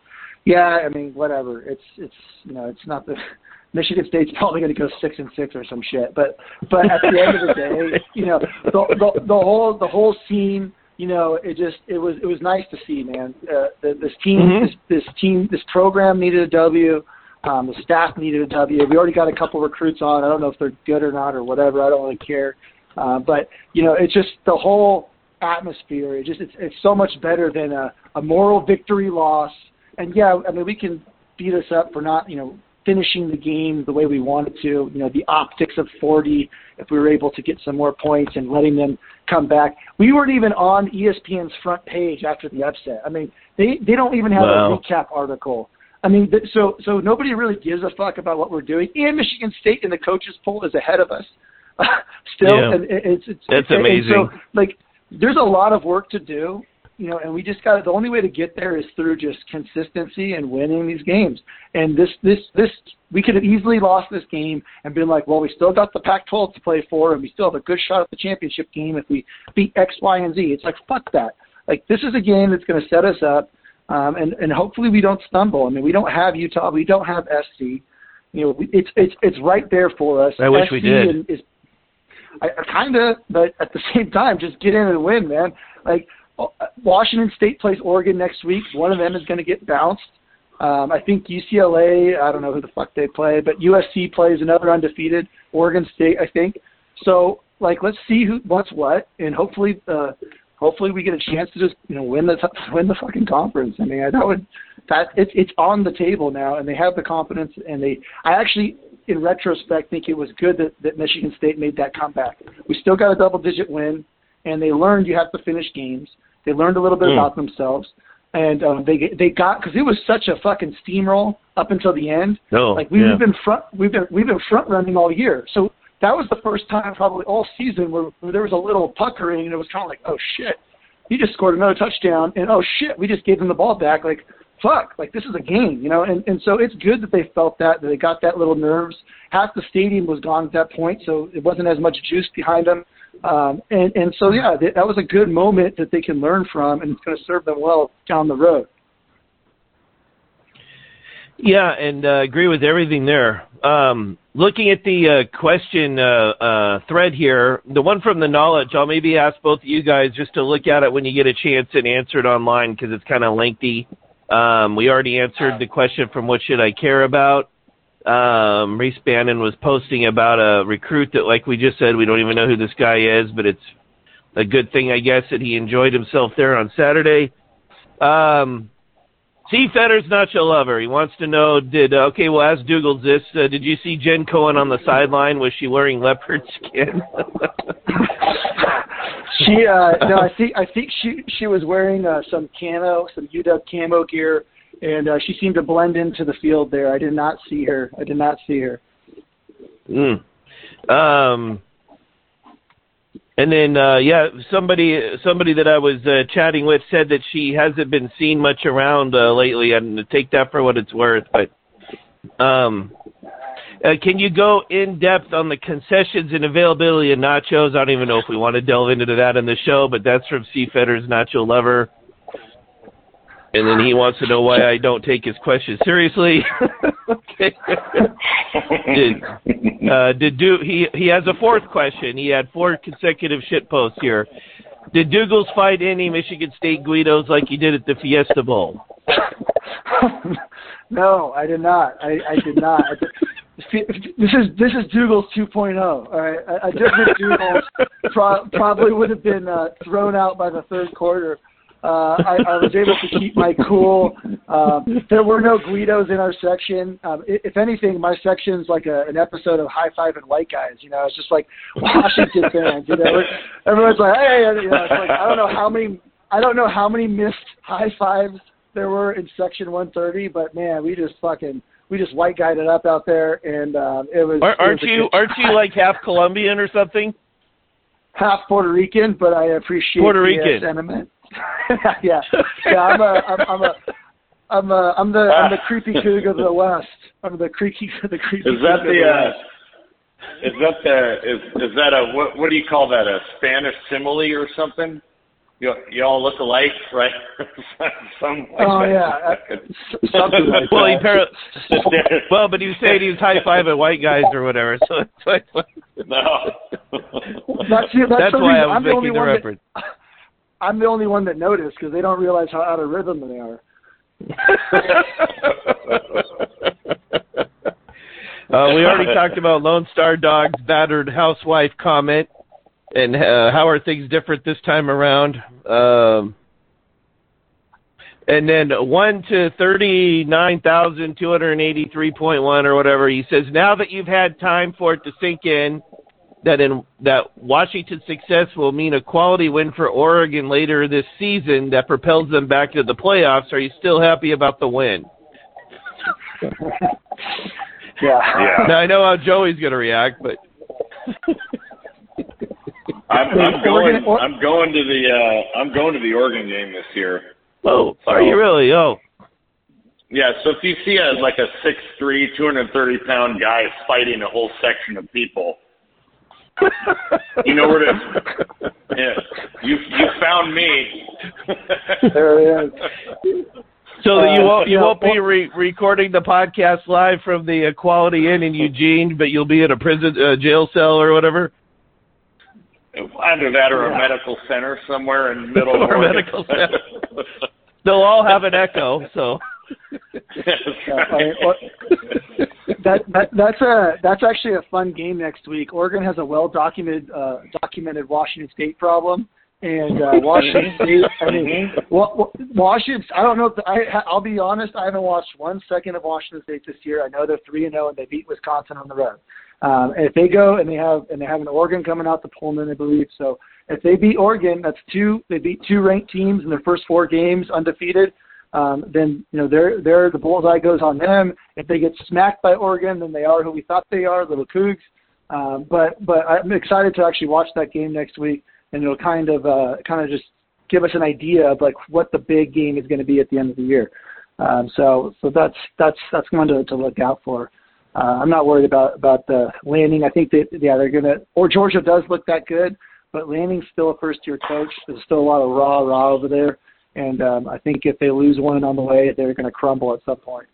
I: yeah, I mean, whatever. It's it's you know, it's not the Michigan State's probably going to go six and six or some shit. But but at the end of the day, you know, the the, the whole the whole scene. You know, it just it was it was nice to see, man. Uh, the, this team,
G: Mhm.
I: this, this team, this program needed a W. Um, the staff needed a W. We already got a couple recruits on. I don't know if they're good or not or whatever. I don't really care. Uh, but you know, it's just the whole atmosphere. It just it's it's so much better than a, a moral victory loss. And yeah, I mean we can beat us up for not you know finishing the game the way we wanted to. You know the optics of 40 if we were able to get some more points and letting them come back. We weren't even on ESPN's front page after the upset. I mean they they don't even have
G: Wow.
I: a recap article. I mean, th- so so nobody really gives a fuck about what we're doing. And Michigan State in the coaches poll is ahead of us. Still,
G: Yeah.
I: and it- it's it's
G: That's
I: and
G: amazing.
I: so like, there's a lot of work to do, you know, and we just got the only way to get there is through just consistency and winning these games. And this this this we could have easily lost this game and been like, well, we still got the Pac-12 to play for, and we still have a good shot at the championship game if we beat X, Y, and Z. It's like fuck that. Like this is a game that's going to set us up, um, and and hopefully we don't stumble. I mean, we don't have Utah, we don't have SC. You know, we- it's it's it's right there for us.
G: I wish we
I: SC
G: did.
I: and- Is, I, I kind of, but at the same time, just get in and win, man. Like Washington State plays Oregon next week. One of them is going to get bounced. Um, I think UCLA. I don't know who the fuck they play, but USC plays another undefeated Oregon State. I think. So, like, let's see who what's what, and hopefully, uh, hopefully we get a chance to just you know win the win the fucking conference. I mean, that would that it's it's on the table now, and they have the confidence, and they. I actually, in retrospect, think it was good that that Michigan State made that comeback. We still got a double digit win, and they learned you have to finish games. They learned a little bit
G: Mm.
I: about themselves, and um, they they got because it was such a fucking steamroll up until the end.
G: No,
I: Like we've
G: yeah.
I: been front, we've been we've been front running all year. So that was the first time probably all season where, where there was a little puckering and it was kind of like, oh shit, he just scored another touchdown, and oh shit, we just gave him the ball back. Like fuck, like this is a game, you know. And and so it's good that they felt that that they got that little nerves. Half the stadium was gone at that point, so it wasn't as much juice behind them. Um, and and so yeah, th- that was a good moment that they can learn from, and it's going to serve them well down the road.
G: Yeah, and uh, agree with everything there. Um, looking at the uh, question uh, uh, thread here, the one from the knowledge, I'll maybe ask both of you guys just to look at it when you get a chance and answer it online because it's kind of lengthy. Um, we already answered the question from what should I care about. Um, Reese Bannon was posting about a recruit that, like we just said, we don't even know who this guy is, but it's a good thing, I guess, that he enjoyed himself there on Saturday. Um, C. Fetter's not your lover. He wants to know, did, uh, okay, well, ask Dougals this. Uh, did you see Jen Cohen on the sideline? Was she wearing leopard skin?
I: She uh no, I think I think she she was wearing uh, some camo, some UW camo gear, and uh, she seemed to blend into the field there. I did not see her. I did not see her.
G: Mm. Um, and then, uh, yeah, somebody somebody that I was uh, chatting with said that she hasn't been seen much around uh, lately, and take that for what it's worth. But um, uh, can you go in depth on the concessions and availability of nachos? I don't even know if we want to delve into that in the show, but that's from C. Fetter's Nacho Lover. And then he wants to know why I don't take his question seriously. did uh, did do he he has a fourth question. He had four consecutive shit posts here. Did Dougals fight any Michigan State Guidos like he did at the Fiesta Bowl?
I: no, I did not. I, I did not. I did, this is this is Dougall's 2.0. All right, a, a different Dougal pro- probably would have been uh, thrown out by the third quarter. Uh, I, I was able to keep my cool. Uh, there were no Guidos in our section. Um, if anything, my section's like a, an episode of High Five and White Guys. You know, it's just like Washington fans. You know, everyone's like, hey, you know, it's like I don't know how many, I don't know how many missed high fives there were in section 130, but man, we just fucking we just white guided it up out there, and um, it was.
G: Aren't
I: it was
G: you aren't you like half Colombian or something?
I: Half Puerto Rican, but I appreciate
G: Puerto
I: the,
G: Rican
I: uh, sentiment. yeah, yeah. I'm a, I'm, I'm a, I'm a, I'm the, I'm the creepy coog of the West. I'm the creepy, the creepy.
H: Is that
I: coog
H: the?
I: of
H: Uh,
I: West.
H: is that the? Is is that a what? What do you call that? A Spanish simile or something? You you all look alike, right? Some like
I: Oh
H: that.
I: yeah, uh, something like
G: Well, he
I: that.
G: par- well, but he was saying he was high fiving white guys or whatever. So it's like,
H: no.
I: That's, the- that's,
G: that's
I: the
G: why
I: reason.
G: I was
I: I'm the only
G: making the
I: one
G: reference.
I: That, I'm the only one that noticed because they don't realize how out of rhythm they are.
G: Uh, we already talked about Lone Star Dog's battered housewife comment, and uh, how are things different this time around? Um, and then one to thirty nine thousand two hundred eighty three point one or whatever. He says now that you've had time for it to sink in, that in that Washington's success will mean a quality win for Oregon later this season that propels them back to the playoffs. Are you still happy about the win?
I: Yeah.
H: Yeah.
G: Now I know how Joey's going to react, but
H: I'm, I'm going. I'm going to the. Uh, I'm going to the Oregon game this year.
G: oh, are you really? Oh,
H: Yeah. So if you see a like a six three, two hundred thirty pound guy fighting a whole section of people, you know where to. Yeah. You you found me.
I: There it is.
G: so that you
I: Uh,
G: won't you
I: yeah,
G: won't be re- recording the podcast live from the Equality Quality Inn in Eugene, but you'll be in a prison uh, jail cell or whatever.
H: Either that or a medical center somewhere in the middle of
G: Or a
H: Oregon.
G: medical center. They'll all have an echo. So
I: Yeah, I mean, or- that, that that's a that's actually a fun game next week. Oregon has a well documented uh, documented Washington State problem, and uh, Washington State. I mean, wa- wa- Washington. I don't know. If the, I I'll be honest. I haven't watched one second of Washington State this year. I know they're three and zero, and they beat Wisconsin on the road. Um, and if they go and they have and they have an Oregon coming out to Pullman, I believe. So if they beat Oregon, that's two. They beat two ranked teams in their first four games, undefeated um, then you know they're they're the bullseye goes on them. If they get smacked by Oregon, then they are who we thought they are, little Cougs. Um, but but I'm excited to actually watch that game next week, and it'll kind of uh, kind of just give us an idea of like what the big game is going to be at the end of the year. Um, so so that's that's that's one to, to look out for. Uh, I'm not worried about about the Lanning. I think that yeah they're gonna or Georgia does look that good, but Lanning's still a first year coach. There's still a lot of raw raw over there. And um, I think if they lose one on the way, they're going to crumble at some point.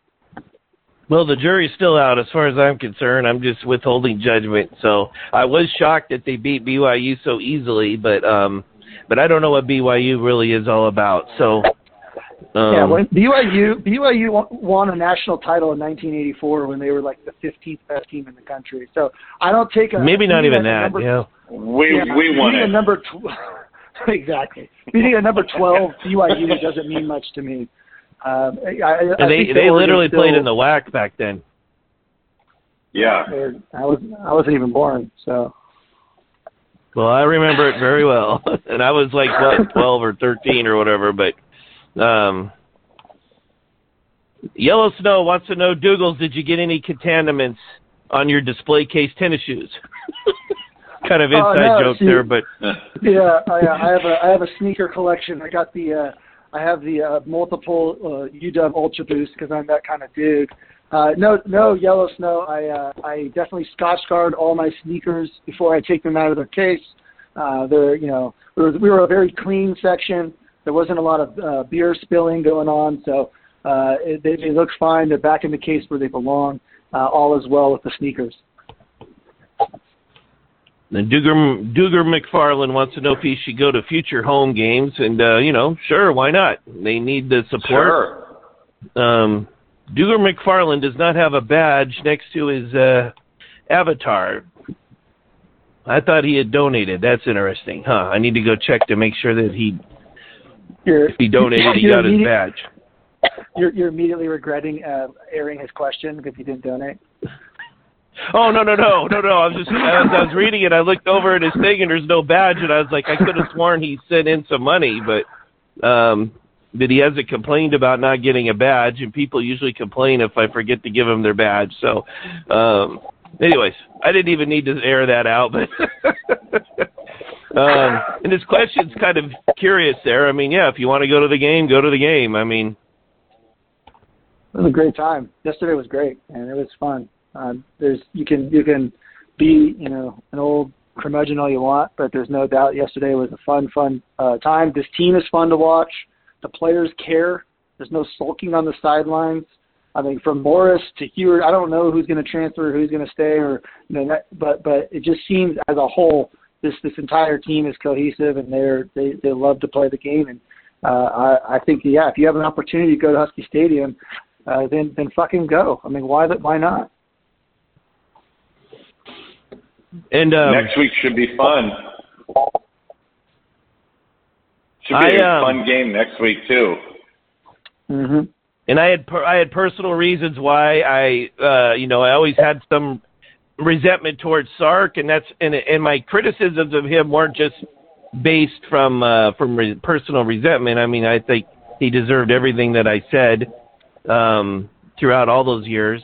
G: Well, the jury's still out as far as I'm concerned. I'm just withholding judgment. So I was shocked that they beat BYU so easily, but um but I don't know what BYU really is all about. So um,
I: yeah, when BYU BYU won- won a national title in 1984 when they were like the 15th best team in the country. So I don't take a
G: maybe not even that.
I: number-
G: Yeah.
H: we
I: yeah,
H: we won
I: a
H: it.
I: number tw- exactly beating a number 12 BYU doesn't mean much to me. Um, I, I, I
G: they they
I: Oregon's
G: literally played in the WAC back then.
H: Yeah.
I: I was I wasn't even born, so
G: Well, I remember it very well, and I was like what twelve or thirteen or whatever. But um, Yellow Snow wants to know, Dougals, did you get any contaminants on your display case tennis shoes? Kind of
I: Oh,
G: inside
I: no,
G: joke
I: see-
G: there, but
I: Yeah, I, uh, I have a I have a sneaker collection. I got the uh, I have the uh, multiple uh, UW Ultra Boost because I'm that kind of dude. Uh, no, no yellow snow. I uh, I definitely Scotch guard all my sneakers before I take them out of their case. Uh, they're you know we were, we were a very clean section. There wasn't a lot of uh, beer spilling going on, so uh, it, they, they look fine. They're back in the case where they belong. Uh, all is well with the sneakers.
G: Then Duger Duger McFarland wants to know if he should go to future home games, and uh, you know, sure, why not? They need the support.
H: Sure.
G: Um, Duger McFarland does not have a badge next to his uh, avatar. I thought he had donated. That's interesting, huh? I need to go check to make sure that he
I: You're,
G: if he donated, he got his badge.
I: You're, you're immediately regretting uh, airing his question because he didn't donate.
G: Oh no no no no no! I was just as I was reading it, I looked over at his thing and there's no badge, and I was like, I could have sworn he sent in some money, but um, that he hasn't complained about not getting a badge, and people usually complain if I forget to give them their badge. So, um, anyways, I didn't even need to air that out, but. um, and his question's kind of curious there. I mean, yeah, if you want to go to the game, go to the game. I mean,
I: It was a great time. Yesterday was great, and it was fun. Um, there's you can you can be you know an old curmudgeon all you want, but there's no doubt yesterday was a fun fun uh, time. This team is fun to watch. The players care. There's no sulking on the sidelines. I mean, from Morris to Huard, I don't know who's going to transfer, who's going to stay, or you know, that, but but it just seems as a whole, this this entire team is cohesive and they're they they love to play the game. And uh, I I think yeah, if you have an opportunity to go to Husky Stadium, uh, then then fucking go. I mean, why? Why not?
G: And um,
H: Next week should be fun. Should be
G: I,
H: a
G: um,
H: fun game next week too.
I: hmm
G: and I had per- I had personal reasons why I uh you know I always had some resentment towards Sark and that's and and my criticisms of him weren't just based from uh from re- personal resentment I mean I think he deserved everything that I said um throughout all those years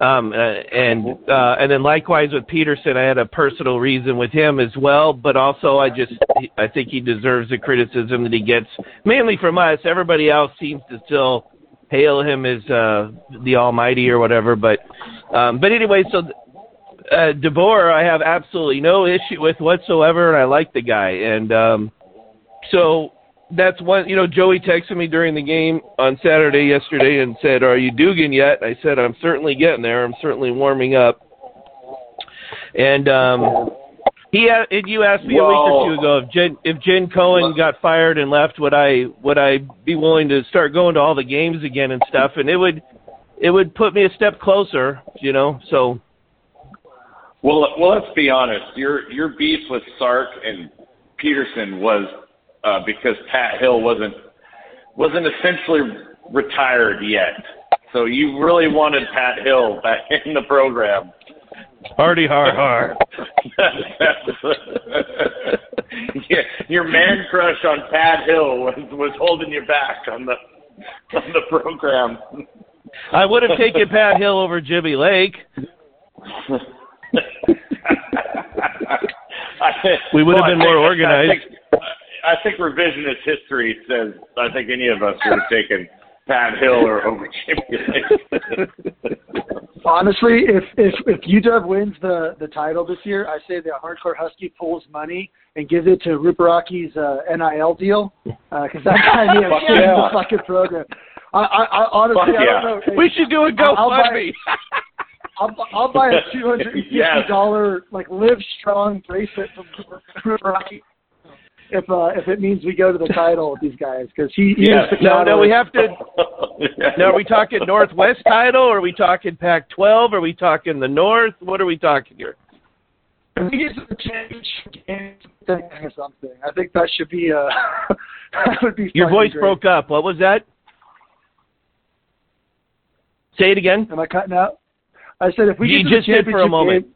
G: um uh, and uh and then likewise with Peterson I had a personal reason with him as well but also I just I think he deserves the criticism that he gets mainly from us. Everybody else seems to still hail him as uh the almighty or whatever but um but anyway so uh DeBoer I have absolutely no issue with whatsoever and I like the guy and um so that's one you know Joey texted me during the game on Saturday yesterday and said are you Dugan yet I said I'm certainly getting there I'm certainly warming up and um he and you asked me a week or two ago if Jen if Jen Cohen got fired and left, would I would I be willing to start going to all the games again and stuff? And it would it would put me a step closer, you know. So
H: Well, well, let's be honest. Your your beef with Sark and Peterson was uh, because Pat Hill wasn't wasn't essentially retired yet. So you really wanted Pat Hill back in the program.
G: hardy har har.
H: yeah, your man crush on Pat Hill was was holding you back on the on the program.
G: I would have taken Pat Hill over Jimmy Lake. We would have
H: Well,
G: been more organized.
H: I think, I think revisionist history says I think any of us would have taken Pat Hill or over Jimmy
I: Honestly, if if if UW wins the the title this year, I say the Hardcore Husky pulls money and gives it to Ruparaki's uh, NIL deal because that guy needs
H: Fuck
I: to
H: yeah.
I: the fucking program. I, I, I honestly,
H: Fuck
I: I don't know.
G: We should do a
I: I'll- I'll
G: GoFundMe.
I: I'll, I'll buy a two hundred and fifty dollar like Live Strong bracelet from Ruperaki if uh, if it means we go to the title with these guys because he, he
H: Yeah.
G: No, no, we have to. Now, are we talking Northwest title? Or are we talking Pac-12? Are we talking the North? What are we talking here?
I: If we get to the championship game or something, I think that should be uh that would be.
G: Your voice
I: great.
G: broke up. What was that? Say it again.
I: Am I cutting out? I said if we
G: You
I: get to
G: just
I: the
G: did for a moment.
I: game.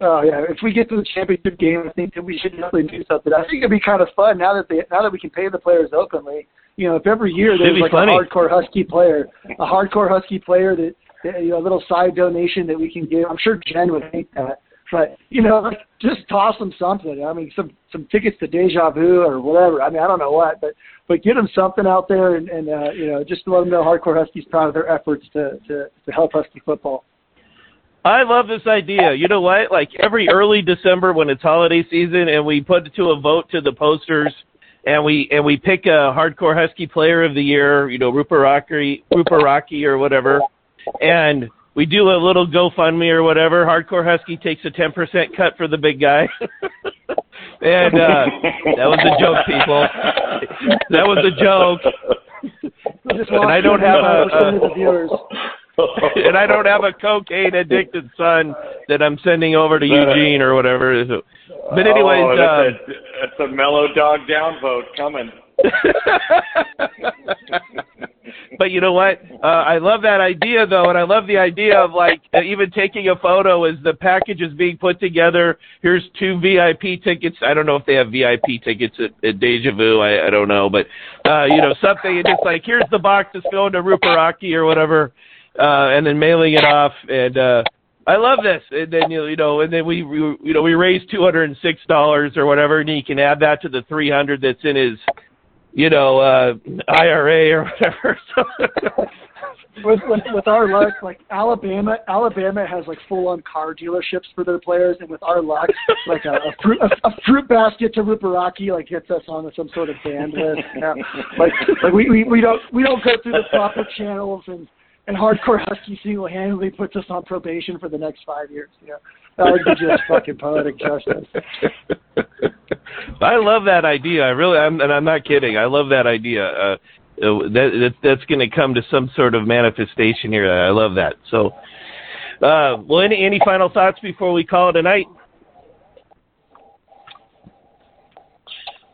I: Oh yeah, if we get to the championship game, I think that we should definitely do something. I think it'd be kind of fun now that they now that we can pay the players openly. You know, if every year there's like
G: funny.
I: a hardcore Husky player, a hardcore Husky player that, that you know, a little side donation that we can give. I'm sure Jen would hate that, but you know, like, just toss them something. I mean, some some tickets to Deja Vu or whatever. I mean, I don't know what, but but get them something out there and, and uh, you know, just to let them know hardcore Huskies proud of their efforts to to to help Husky football.
G: I love this idea. You know what? Like every early December when it's holiday season, and we put it to a vote to the posters, and we and we pick a hardcore Husky Player of the Year. You know, Rupert Rocky, Rupert Rocky, or whatever, and we do a little GoFundMe or whatever. Hardcore Husky takes a ten percent cut for the big guy. and uh, that was a joke, people. That was a joke.
I: just
G: And I don't have a-
I: 25% of the viewers.
G: and I don't have a cocaine addicted son that I'm sending over to
H: Is that a-
G: Eugene or whatever. But anyways,
H: oh,
G: um,
H: that's, a, that's a mellow dog downvote coming.
G: but you know what? Uh, I love that idea though, and I love the idea of like uh, even taking a photo as the package is being put together. Here's two VIP tickets. I don't know if they have VIP tickets at, at Deja Vu. I, I don't know, but uh, you know something. And just like here's the box that's going to Ruparaki or whatever, uh, and then mailing it off. And uh, I love this. And then you know, and then we, we you know we raised two hundred and six dollars or whatever, and he can add that to the three hundred that's in his you know, uh IRA or whatever.
I: with, with with our luck, like Alabama, Alabama has like full on car dealerships for their players, and with our luck, like a, a fruit a, a fruit basket to Ruperaki like gets us on some sort of band list. Know? Like like we, we we don't we don't go through the proper channels, and and hardcore husky single handedly puts us on probation for the next five years. You know, that would be just fucking poetic justice.
G: I love that idea. I really, I'm, and I'm not kidding. I love that idea. Uh, uh, that, that that's going to come to some sort of manifestation here. I love that. So, uh, well, any any final thoughts before we call it a night?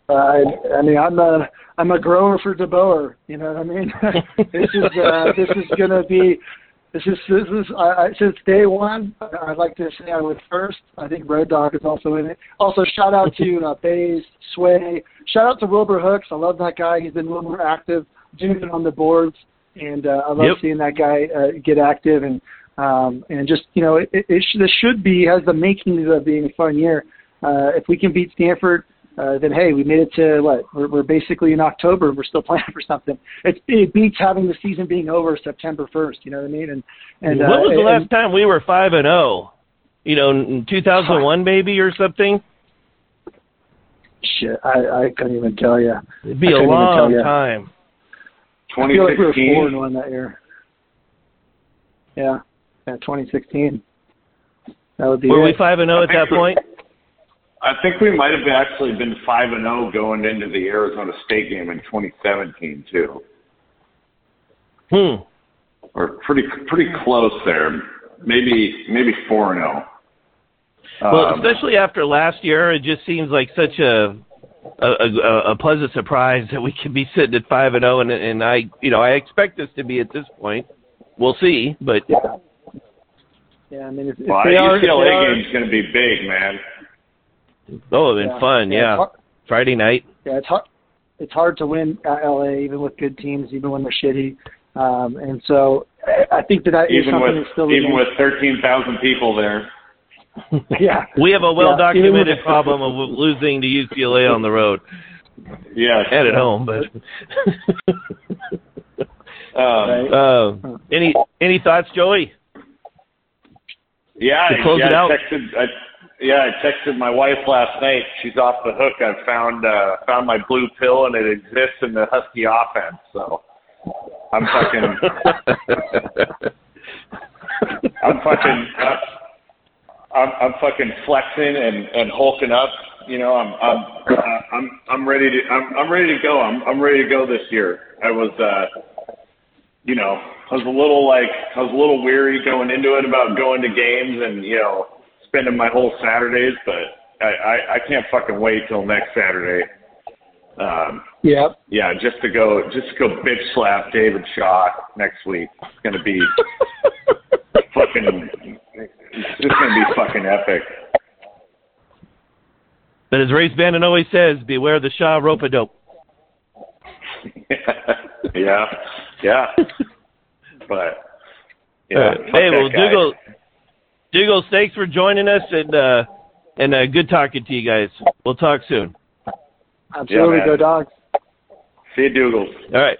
I: Uh, I, I mean, I'm a I'm a grower for DeBoer. You know what I mean? this is uh, this is gonna be this is this is I, I, since day one. I'd like to say I was first. I think Road Dog is also in it. Also, shout out to uh, Bays Sway. Shout out to Wilbur Hooks. I love that guy. He's been a little more active, doing it on the boards, and uh, I love
G: Yep.
I: seeing that guy uh, get active and um, and just you know it, it, it should, this should be has the makings of being a fun year. Uh, if we can beat Stanford, uh, then hey, we made it to what? We're, we're basically in October. We're still playing for something. It, it beats having the season being over September first. You know what I mean? And and
G: when
I: uh,
G: was the
I: and-
G: last time we were five and zero? You know, in 2001 maybe or something.
I: Shit, I I couldn't even tell you.
G: It'd be
I: I
G: a
I: couldn't even tell
G: long
I: ya.
G: time.
I: I feel like we were four
H: 2016.
I: and one that year. Yeah, yeah, 2016. That would be.
G: Were we five and zero at that point?
H: I think we might have actually been five and zero going into the Arizona State game in 2017 too.
G: Hmm.
H: Or pretty pretty close there. Maybe maybe four and zero.
G: Well,
H: Um,
G: especially after last year, it just seems like such a a, a, a pleasant surprise that we can be sitting at five and zero, and and I, you know, I expect us to be at this point. We'll see, but
I: Yeah. Yeah, I mean, if, if
H: well,
I: they are, if
H: UCLA
I: are,
H: game's going to be big, man.
G: Oh, it's been
I: yeah,
G: fun.
I: yeah,
G: Yeah,
I: it's hard-
G: Friday night.
I: yeah, it's hard. It's hard to win at LA, even with good teams, even when they're shitty. Um, and so I- I think that that is
H: Even
I: something
H: with
I: that's still
H: even
I: remains-
H: with 13,000 people there.
I: yeah.
G: We have a well documented
I: even with-
G: problem of losing to UCLA on the road
H: Yeah,
G: and at home, but.
H: Um,
G: uh, any any thoughts, Joey?
H: Yeah,
G: To close
H: yeah,
G: it out.
H: I texted. I, yeah, I texted my wife last night. She's off the hook. I found uh, found my blue pill, and it exists in the Husky offense. So I'm fucking. I'm fucking. I'm, I'm fucking flexing and and hulking up. You know, I'm I'm uh, I'm I'm ready to I'm I'm ready to go. I'm I'm ready to go this year. I was uh you know, I was a little like I was a little weary going into it about going to games and you know spending my whole Saturdays, but I I, I can't fucking wait till next Saturday. Um,
I: Yeah.
H: yeah, just to go just to go bitch slap David Shaw next week. It's gonna be fucking. It's just gonna be fucking epic.
G: But as Race Bandit always says, beware the Shaw rope a dope.
H: yeah, yeah. But yeah,
G: Uh, hey, well,
H: guy.
G: Dougal, Dougal, thanks for joining us, and uh, and uh, good talking to you guys. We'll talk soon.
I: Absolutely.
H: man.
I: Go dogs.
H: See you, Dougals.
G: All right.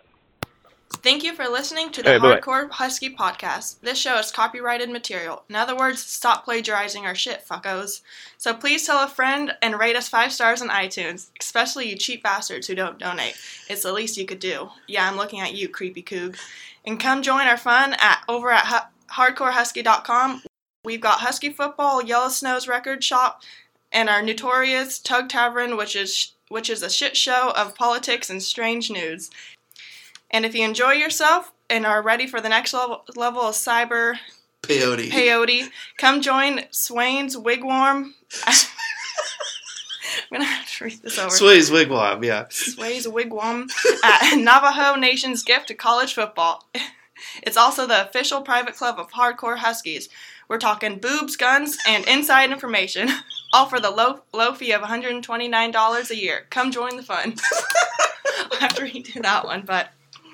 A: Thank you for listening to the
G: Hey, bye-bye.
A: Hardcore Husky podcast. This show is copyrighted material. In other words, stop plagiarizing our shit, fuckos. So please tell a friend and rate us five stars on iTunes, especially you cheap bastards who don't donate. It's the least you could do. Yeah, I'm looking at you, creepy coog. And come join our fun at over at hu- hardcorehusky.com. We've got Husky Football, Yellow Snow's record shop, and our notorious Tug Tavern, which is which is a shit show of politics and strange news. And if you enjoy yourself and are ready for the next level, level of cyber
J: Peyote.
A: peyote, come join Swain's Wigwam. I'm gonna have to read this over.
J: Sway's Wigwam, yeah.
A: Sway's Wigwam at Navajo Nation's gift to college football. It's also the official private club of Hardcore Huskies. We're talking boobs, guns, and inside information, all for the low low fee of $129 a year. Come join the fun. Have to redo that one, but